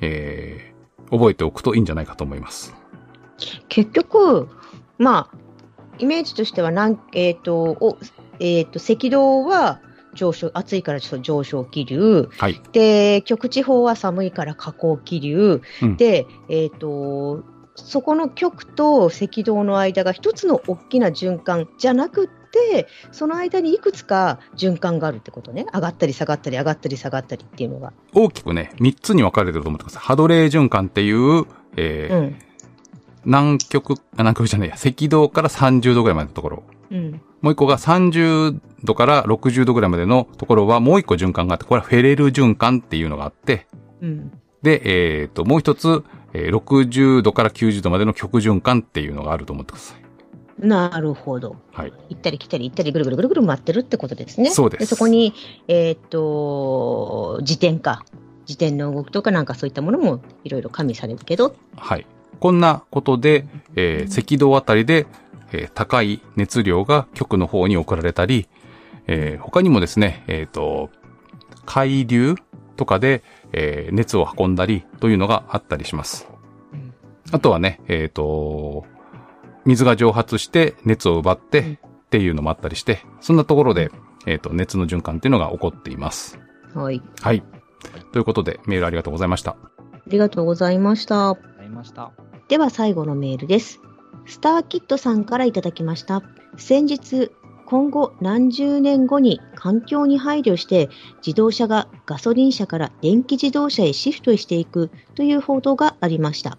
えー覚えておくといいんじゃないかと思います。結局、まあ、イメージとしてはなん、えっ、と、お、えっ、と、赤道は上昇、暑いからちょっと上昇気流。はい。で、極地方は寒いから下降気流。うんで、えっ、と、そこの極と赤道の間が一つの大きな循環じゃなくって、その間にいくつか循環があるってことね。上がったり下がったり、上がったり下がったりっていうのが。大きくね、3つに分かれてると思ってください。ハドレー循環っていう、えーうん。南極、あ南極じゃないや、赤道から30度ぐらいまでのところ。うん。もう一個が30度から60度ぐらいまでのところはもう一個循環があって、これはフェレル循環っていうのがあって、うん。で、えっ、と、もう一つ、えー60度から90度までの極循環っていうのがあると思ってください。なるほど。はい。行ったり来たり行ったりぐるぐるぐるぐる回ってるってことですね。そうですそこに、えーっと、自転か。自転の動きとかなんかそういったものもいろいろ加味されるけど。はい。こんなことで、えー赤道あたりで、えー高い熱量が極の方に送られたり、えー他にもですね、えっ、と、海流とかで、えー熱を運んだりというのがあったりします。あとはね、えっ、と、水が蒸発して熱を奪ってっていうのもあったりして、そんなところで、えっ、と、熱の循環っていうのが起こっています。はい。はい。ということで、メールありがとうございました。ありがとうございました。ありました。では最後のメールです。スターキットさんからいただきました。先日、今後何十年後に環境に配慮して自動車がガソリン車から電気自動車へシフトしていくという報道がありました。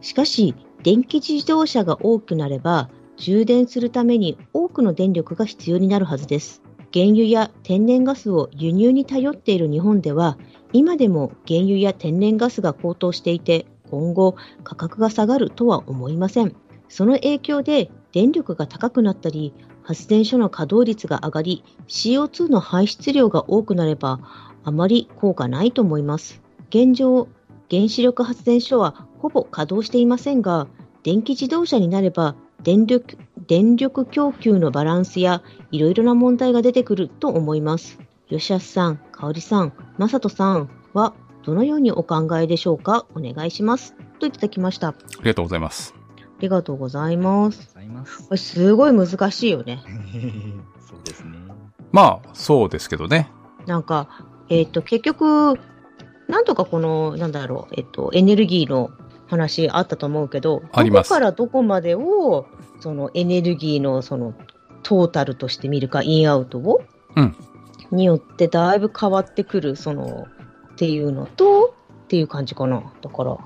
しかし、電気自動車が多くなれば充電するために多くの電力が必要になるはずです。原油や天然ガスを輸入に頼っている日本では今でも原油や天然ガスが高騰していて今後価格が下がるとは思いません。その影響で電力が高くなったり、発電所の稼働率が上がり、CO2 の排出量が多くなれば、あまり効果ないと思います。現状、原子力発電所はほぼ稼働していませんが、電気自動車になれば電力、電力供給のバランスやいろいろな問題が出てくると思います。吉安さん、香織さん、正人さんはどのようにお考えでしょうか？お願いします。といただきました。あありがとうございます。りがとうございます。すこ。れすごい難しいよね。[LAUGHS] そうですね。まあ、そうですけどね。なんか、えっ、と、結局、なんとかこの、なんだろう、えっ、と、エネルギーの話あったと思うけど、ありますどこからどこまでを、そのエネルギーのそのトータルとして見るか、インアウトを、うんによってだいぶ変わってくる、その、っていうのと、っていう感じかな。だから、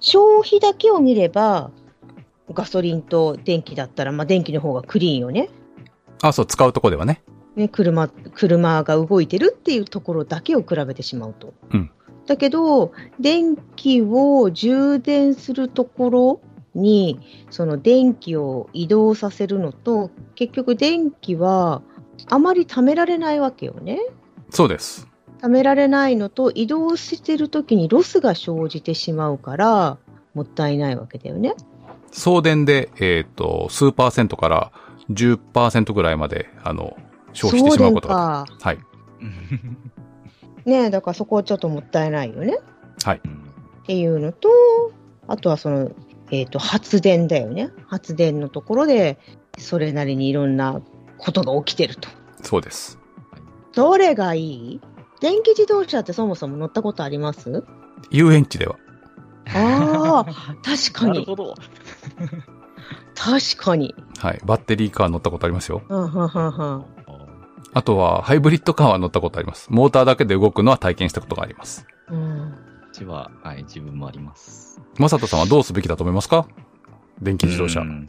消費だけを見れば、ガソリンと電気だったら、まあ電気の方がクリーンよね。あ、そう、使うとこではね。ね、車、車が動いてるっていうところだけを比べてしまうと。うんだけど、電気を充電するところに、その電気を移動させるのと、結局電気はあまり貯められないわけよね。そうです。貯められないのと、移動してるときにロスが生じてしまうから、もったいないわけだよね。送電で、えっ、と、数パーセントから10%ぐらいまで、あの、消費してしまうことが。はい。[LAUGHS] ねだからそこはちょっともったいないよね。はい。っていうのと、あとはその、えっ、と、発電だよね。発電のところで、それなりにいろんなことが起きてると。そうです。どれがいい？電気自動車ってそもそも乗ったことあります？遊園地では。ああ、確かに。なるほど。[LAUGHS] 確かに。はい。バッテリーカー乗ったことありますよ。うん、はんはんはん。あとは、ハイブリッドカーは乗ったことあります。モーターだけで動くのは体験したことがあります。うん。うちは、はい、自分もあります。まさとさんはどうすべきだと思いますか？電気自動車う。ん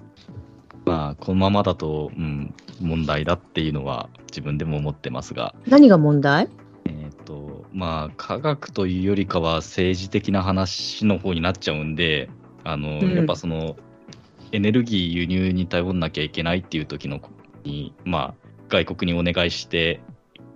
まあ、このままだと、うん、問題だっていうのは自分でも思ってますが、何が問題？えっ、と、まあ、科学というよりかは政治的な話の方になっちゃうんで、あの、うんやっぱその、エネルギー輸入に頼んなきゃいけないっていう時のに、まあ、外国にお願いして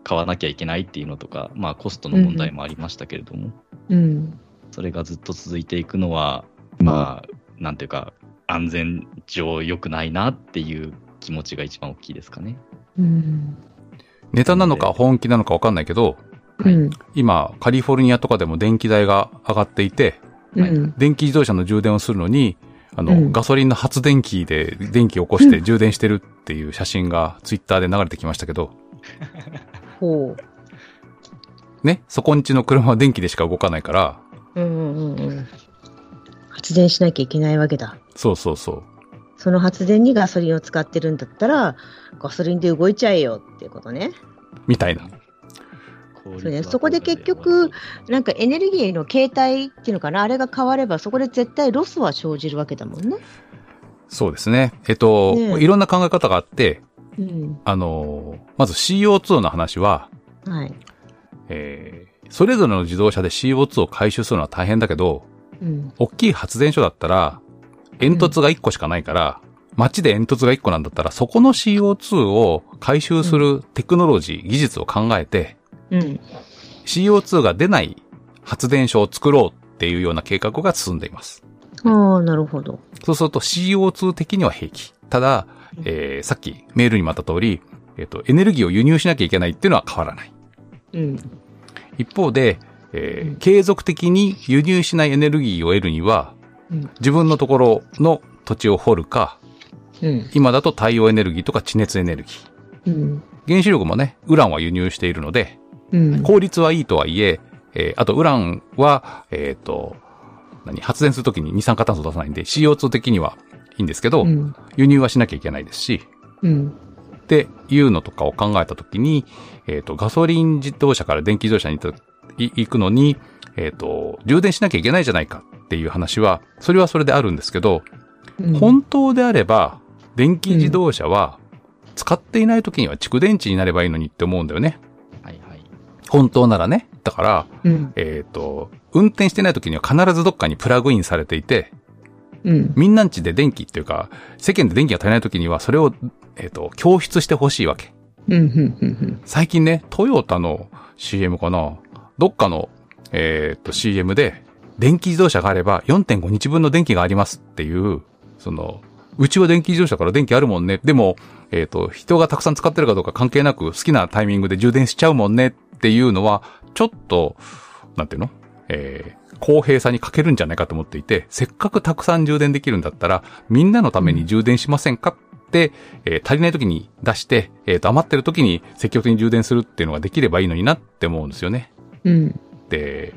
買わなきゃいけないっていうのとか、まあ、コストの問題もありましたけれども、うん。それがずっと続いていくのは、まあ、なんていうか、安全上良くないなっていう気持ちが一番大きいですかね。うん。ネタなのか本気なのかわかんないけど、うん。今、カリフォルニアとかでも電気代が上がっていて、うん。電気自動車の充電をするのに、あの、うんガソリンの発電機で電気を起こして充電してるっていう写真がツイッターで流れてきましたけど、[LAUGHS] ほね、そこんちの車は電気でしか動かないから、うんうんうん。発電しなきゃいけないわけだ。そうそうそう。その発電にガソリンを使ってるんだったら、ガソリンで動いちゃえよっていうことね。みたいな。そうね、そこで結局、なんかエネルギーの形態っていうのかな、あれが変われば、そこで絶対ロスは生じるわけだもんね。そうですね。えっと、ねえいろんな考え方があって、うん。あの、まず CO2 の話は、はい。えーそれぞれの自動車で CO2 を回収するのは大変だけど、うん。大きい発電所だったら、煙突が1個しかないから、街で煙突が1個なんだったら、そこの CO2 を回収するテクノロジー、技術を考えて、うん。CO2 が出ない発電所を作ろうっていうような計画が進んでいます。ああ、なるほど。そうすると CO2 的には平気。ただ、えーさっきメールにもあった通り、えっ、と、エネルギーを輸入しなきゃいけないっていうのは変わらない。うん。一方で、えーうん継続的に輸入しないエネルギーを得るには、うん。自分のところの土地を掘るか、うん。今だと太陽エネルギーとか地熱エネルギー。うん。原子力もね、ウランは輸入しているので、うん。効率はいいとはいえ、えーあとウランは、えっ、と、何、発電するときに二酸化炭素を出さないんで CO2 的にはいいんですけど、うん。輸入はしなきゃいけないですし、うん。っていうのとかを考えたときに、えっ、と、ガソリン自動車から電気自動車に行くのに、えっ、と、充電しなきゃいけないじゃないかっていう話は、それはそれであるんですけど、うん。本当であれば、電気自動車は、使っていない時には蓄電池になればいいのにって思うんだよね。はいはい。本当ならね。だから、うん。えっ、と、運転してない時には必ずどっかにプラグインされていて、うん。みんなんちで電気っていうか、世間で電気が足りない時にはそれを、えっ、と、供出してほしいわけ。最近ね、トヨタの CM かなどっかの、えっ、と CM で、電気自動車があれば4.5日分の電気がありますっていう、その、うちは電気自動車から電気あるもんね。でも、えっ、と、人がたくさん使ってるかどうか関係なく好きなタイミングで充電しちゃうもんねっていうのは、ちょっと、なんていうの？えー公平さに欠けるんじゃないかと思っていて、せっかくたくさん充電できるんだったら、みんなのために充電しませんかって、えー足りない時に出して、えーと、余ってる時に積極的に充電するっていうのができればいいのになって思うんですよね。うん。で、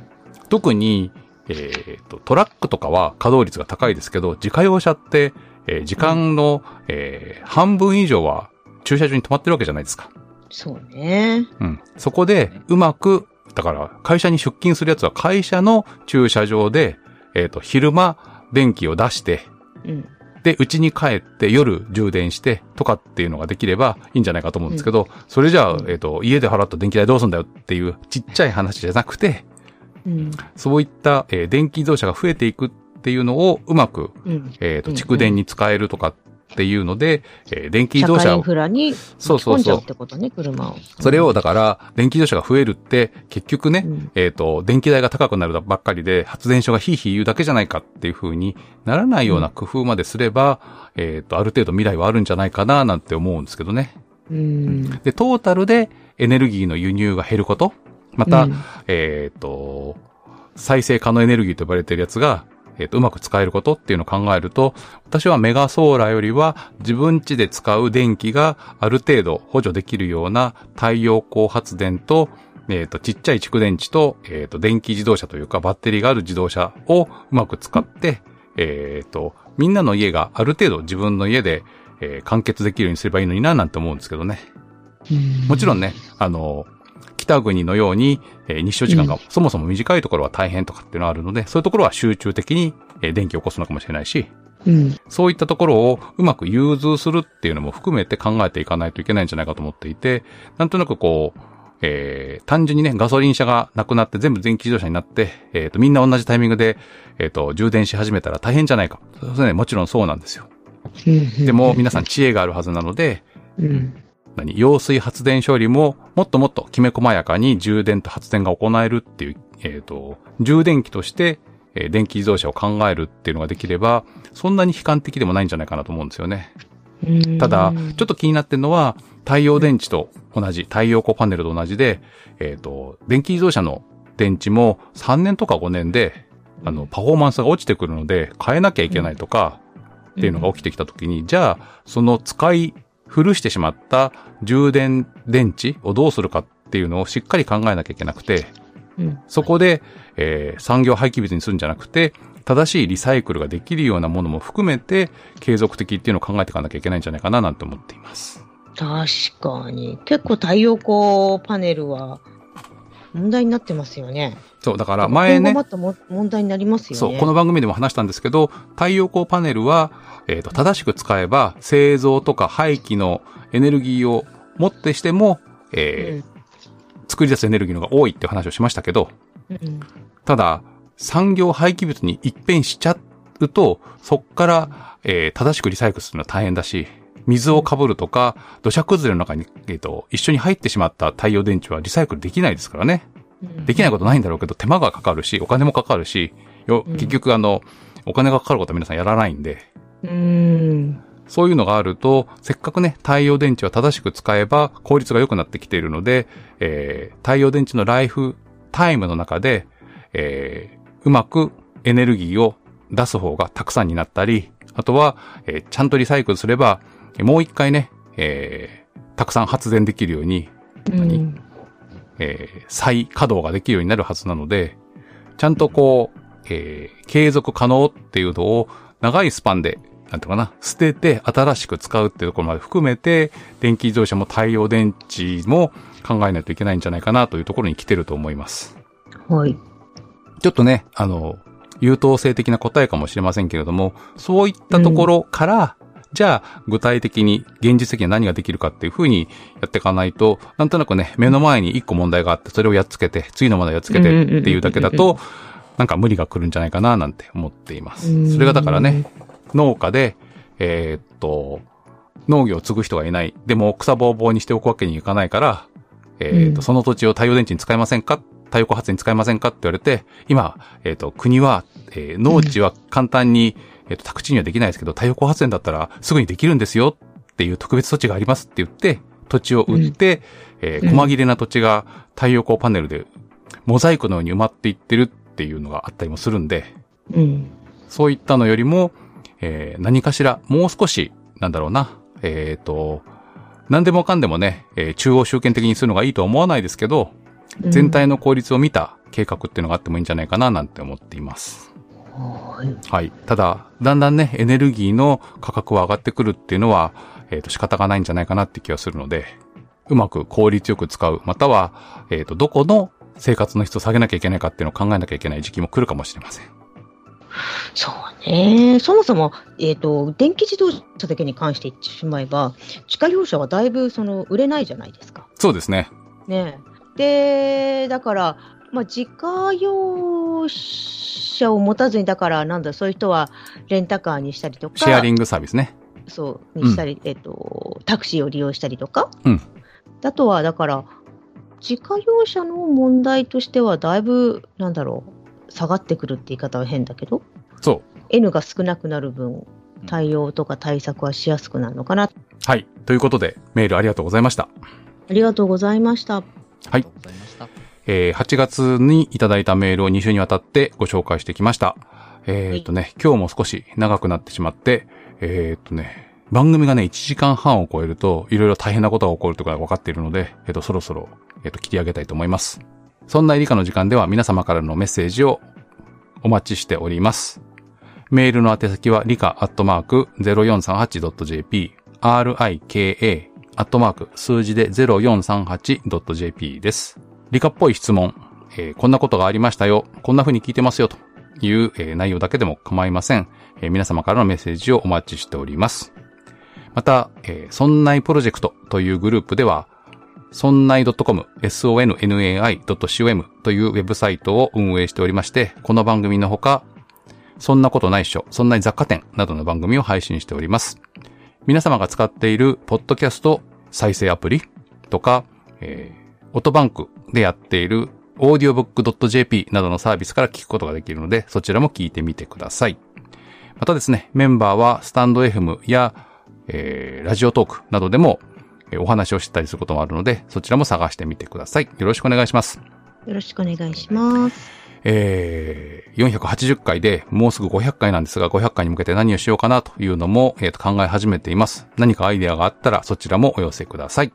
特に、えーと、トラックとかは稼働率が高いですけど、自家用車って、えー時間の、えー半分以上は駐車場に止まってるわけじゃないですか。そうね。うん。そこで、うまく、だから、会社に出勤するやつは会社の駐車場で、えっ、と、昼間、電気を出して、うん。で、家に帰って夜充電してとかっていうのができればいいんじゃないかと思うんですけど、それじゃあ、えっ、と、家で払った電気代どうすんだよっていうちっちゃい話じゃなくて、うん。そういった、えー電気自動車が増えていくっていうのをうまく、うん。えっ、と、うん蓄電に使えるとかっていうので、えー電気自社会イン動車を、フラにそうそうそうってことね、車を。それをだから、電気自動車が増えるって、結局ね、うんえっ、と、電気代が高くなるばっかりで、発電所がヒーヒー言うだけじゃないかっていう風にならないような工夫まですれば、えっ、と、ある程度未来はあるんじゃないかな、なんて思うんですけどね。うん。で、トータルでエネルギーの輸入が減ること、また、うんえっ、と、再生可能エネルギーと呼ばれているやつが、えっ、と、うまく使えることっていうのを考えると、私はメガソーラーよりは自分家で使う電気がある程度補助できるような太陽光発電と、えっ、と、ちっちゃい蓄電池と、えっ、と、電気自動車というかバッテリーがある自動車をうまく使って、えっ、と、みんなの家がある程度自分の家で、えー完結できるようにすればいいのにな、なんて思うんですけどね。もちろんね、あの、北国のように、えー日照時間がそもそも短いところは大変とかっていうのはあるので、そういうところは集中的に、えー電気を起こすのかもしれないし、うん。そういったところをうまく融通するっていうのも含めて考えていかないといけないんじゃないかと思っていて、なんとなくこう、えー単純にね、ガソリン車がなくなって全部電気自動車になって、えっ、と、みんな同じタイミングで、えっ、と、充電し始めたら大変じゃないか。それね、もちろんそうなんですよ。うんでも皆さん知恵があるはずなので、うん。何揚水発電所よりも、もっともっときめ細やかに充電と発電が行えるっていう、えっ、と、充電器として、えー電気自動車を考えるっていうのができれば、そんなに悲観的でもないんじゃないかなと思うんですよね。うんただ、ちょっと気になってるのは、太陽電池と同じ、太陽光パネルと同じで、えっ、と、電気自動車の電池も3年とか5年で、あの、パフォーマンスが落ちてくるので、変えなきゃいけないとか、っていうのが起きてきたときに、じゃあ、その使い古してしまった充電電池をどうするかっていうのをしっかり考えなきゃいけなくて、うんそこで、えー産業廃棄物にするんじゃなくて、正しいリサイクルができるようなものも含めて、継続的っていうのを考えていかなきゃいけないんじゃないかななんて思っています。確かに。結構太陽光パネルは問題になってますよね。そう、だから前ねまたも問題になりますよね。そう、この番組でも話したんですけど、太陽光パネルは、えっ、と、正しく使えば、製造とか廃棄のエネルギーをもってしても、えー作り出すエネルギーの方が多いって話をしましたけど、うんうんただ、産業廃棄物に一変しちゃうと、そっから、えー正しくリサイクルするのは大変だし、水をかぶるとか、土砂崩れの中に、えっ、と、一緒に入ってしまった太陽電池はリサイクルできないですからね。できないことないんだろうけど、手間がかかるし、お金もかかるし、ようん結局あの、お金がかかることは皆さんやらないんで、うん。そういうのがあると、せっかくね、太陽電池は正しく使えば効率が良くなってきているので、えー太陽電池のライフタイムの中で、えーうまくエネルギーを出す方がたくさんになったり、あとは、えーちゃんとリサイクルすれば、えーもう一回ね、えーたくさん発電できるように、うん。えー再稼働ができるようになるはずなので、ちゃんとこう、えー継続可能っていうのを長いスパンで、なんていうのかな、捨てて新しく使うっていうところまで含めて、電気自動車も太陽電池も考えないといけないんじゃないかなというところに来てると思います。はい。ちょっとね、あの、優等生的な答えかもしれませんけれども、そういったところから、じゃあ、具体的に、現実的には何ができるかっていうふうにやっていかないと、なんとなくね、目の前に一個問題があって、それをやっつけて、次の問題をやっつけてっていうだけだと、なんか無理が来るんじゃないかな、なんて思っています。それがだからね、農家で、えーっと、農業を継ぐ人がいない。でも草ぼうぼうにしておくわけにいかないから、えーっと、うん。その土地を太陽電池に使えませんか？太陽光発電に使えませんか？って言われて、今、えーっと、国は、えー農地は簡単に、えーっと、宅地にはできないですけど、太陽光発電だったらすぐにできるんですよっていう特別措置がありますって言って、土地を売って、えーうん細切れな土地が太陽光パネルでモザイクのように埋まっていってるっていうのがあったりもするんで、うん。そういったのよりも、えー何かしら、もう少し、なんだろうな、えっ、と、何でもかんでもね、えー中央集権的にするのがいいとは思わないですけど、全体の効率を見た計画っていうのがあってもいいんじゃないかななんて思っています。はい。はい。ただ、だんだんね、エネルギーの価格は上がってくるっていうのは、えっ、と、仕方がないんじゃないかなって気がするので、うまく効率よく使う、または、えっ、と、どこの生活の質を下げなきゃいけないかっていうのを考えなきゃいけない時期も来るかもしれません。そうね。そもそも、えっ、と、電気自動車だけに関して言ってしまえば、自家用車はだいぶその売れないじゃないですか。そうですね。ねえで、だから、まあ、自家用車を持たずに、だから、なんだ、そういう人はレンタカーにしたりとか、シェアリングサービスね。そう、にしたり、えっ、と、タクシーを利用したりとか。うんあとは、だから、自家用車の問題としては、だいぶ、なんだろう、下がってくるって言い方は変だけど、そう。N が少なくなる分、対応とか対策はしやすくなるのかな。はい。ということで、メールありがとうございました。ありがとうございました。はいえー8月にいただいたメールを2週にわたってご紹介してきました。えっ、とね、今日も少し長くなってしまって、えっ、とね、番組がね、1時間半を超えると、いろいろ大変なことが起こるということが分かっているので、えっ、と、そろそろ、えっ、と、切り上げたいと思います。そんな理科の時間では皆様からのメッセージをお待ちしております。メールの宛先は、理科アットマーク 0438.jp、rika アットマーク数字で 0438.jp です。理科っぽい質問、えーこんなことがありましたよ、こんな風に聞いてますよという、えー内容だけでも構いません、えー皆様からのメッセージをお待ちしております。また、えー、そんないプロジェクトというグループでは、そんない .com、sonnai.com というウェブサイトを運営しておりまして、この番組のほか、そんなことないっしょ、そんなに雑貨店などの番組を配信しております。皆様が使っているポッドキャスト再生アプリとか、えー、オトバンクでやっている audiobook.jp などのサービスから聞くことができるので、そちらも聞いてみてください。またですね、メンバーはスタンド FM や、えー、ラジオトークなどでも、えーお話をしたりすることもあるので、そちらも探してみてください。よろしくお願いします。よろしくお願いします。えー、480回でもうすぐ500回なんですが、500回に向けて何をしようかなというのも、えーと考え始めています。何かアイデアがあったらそちらもお寄せください。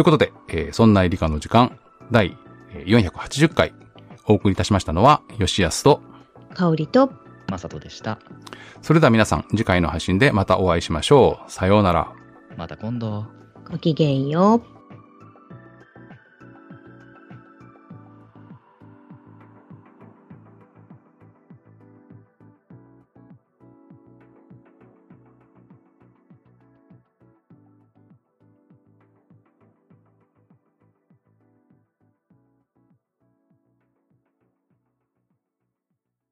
ということで、えーそんな理科の時間、第えー480回、お送りいたしましたのは、吉安と、香りと、まさとでした。それでは皆さん、次回の配信でまたお会いしましょう。さようなら。また今度。ごきげんよう。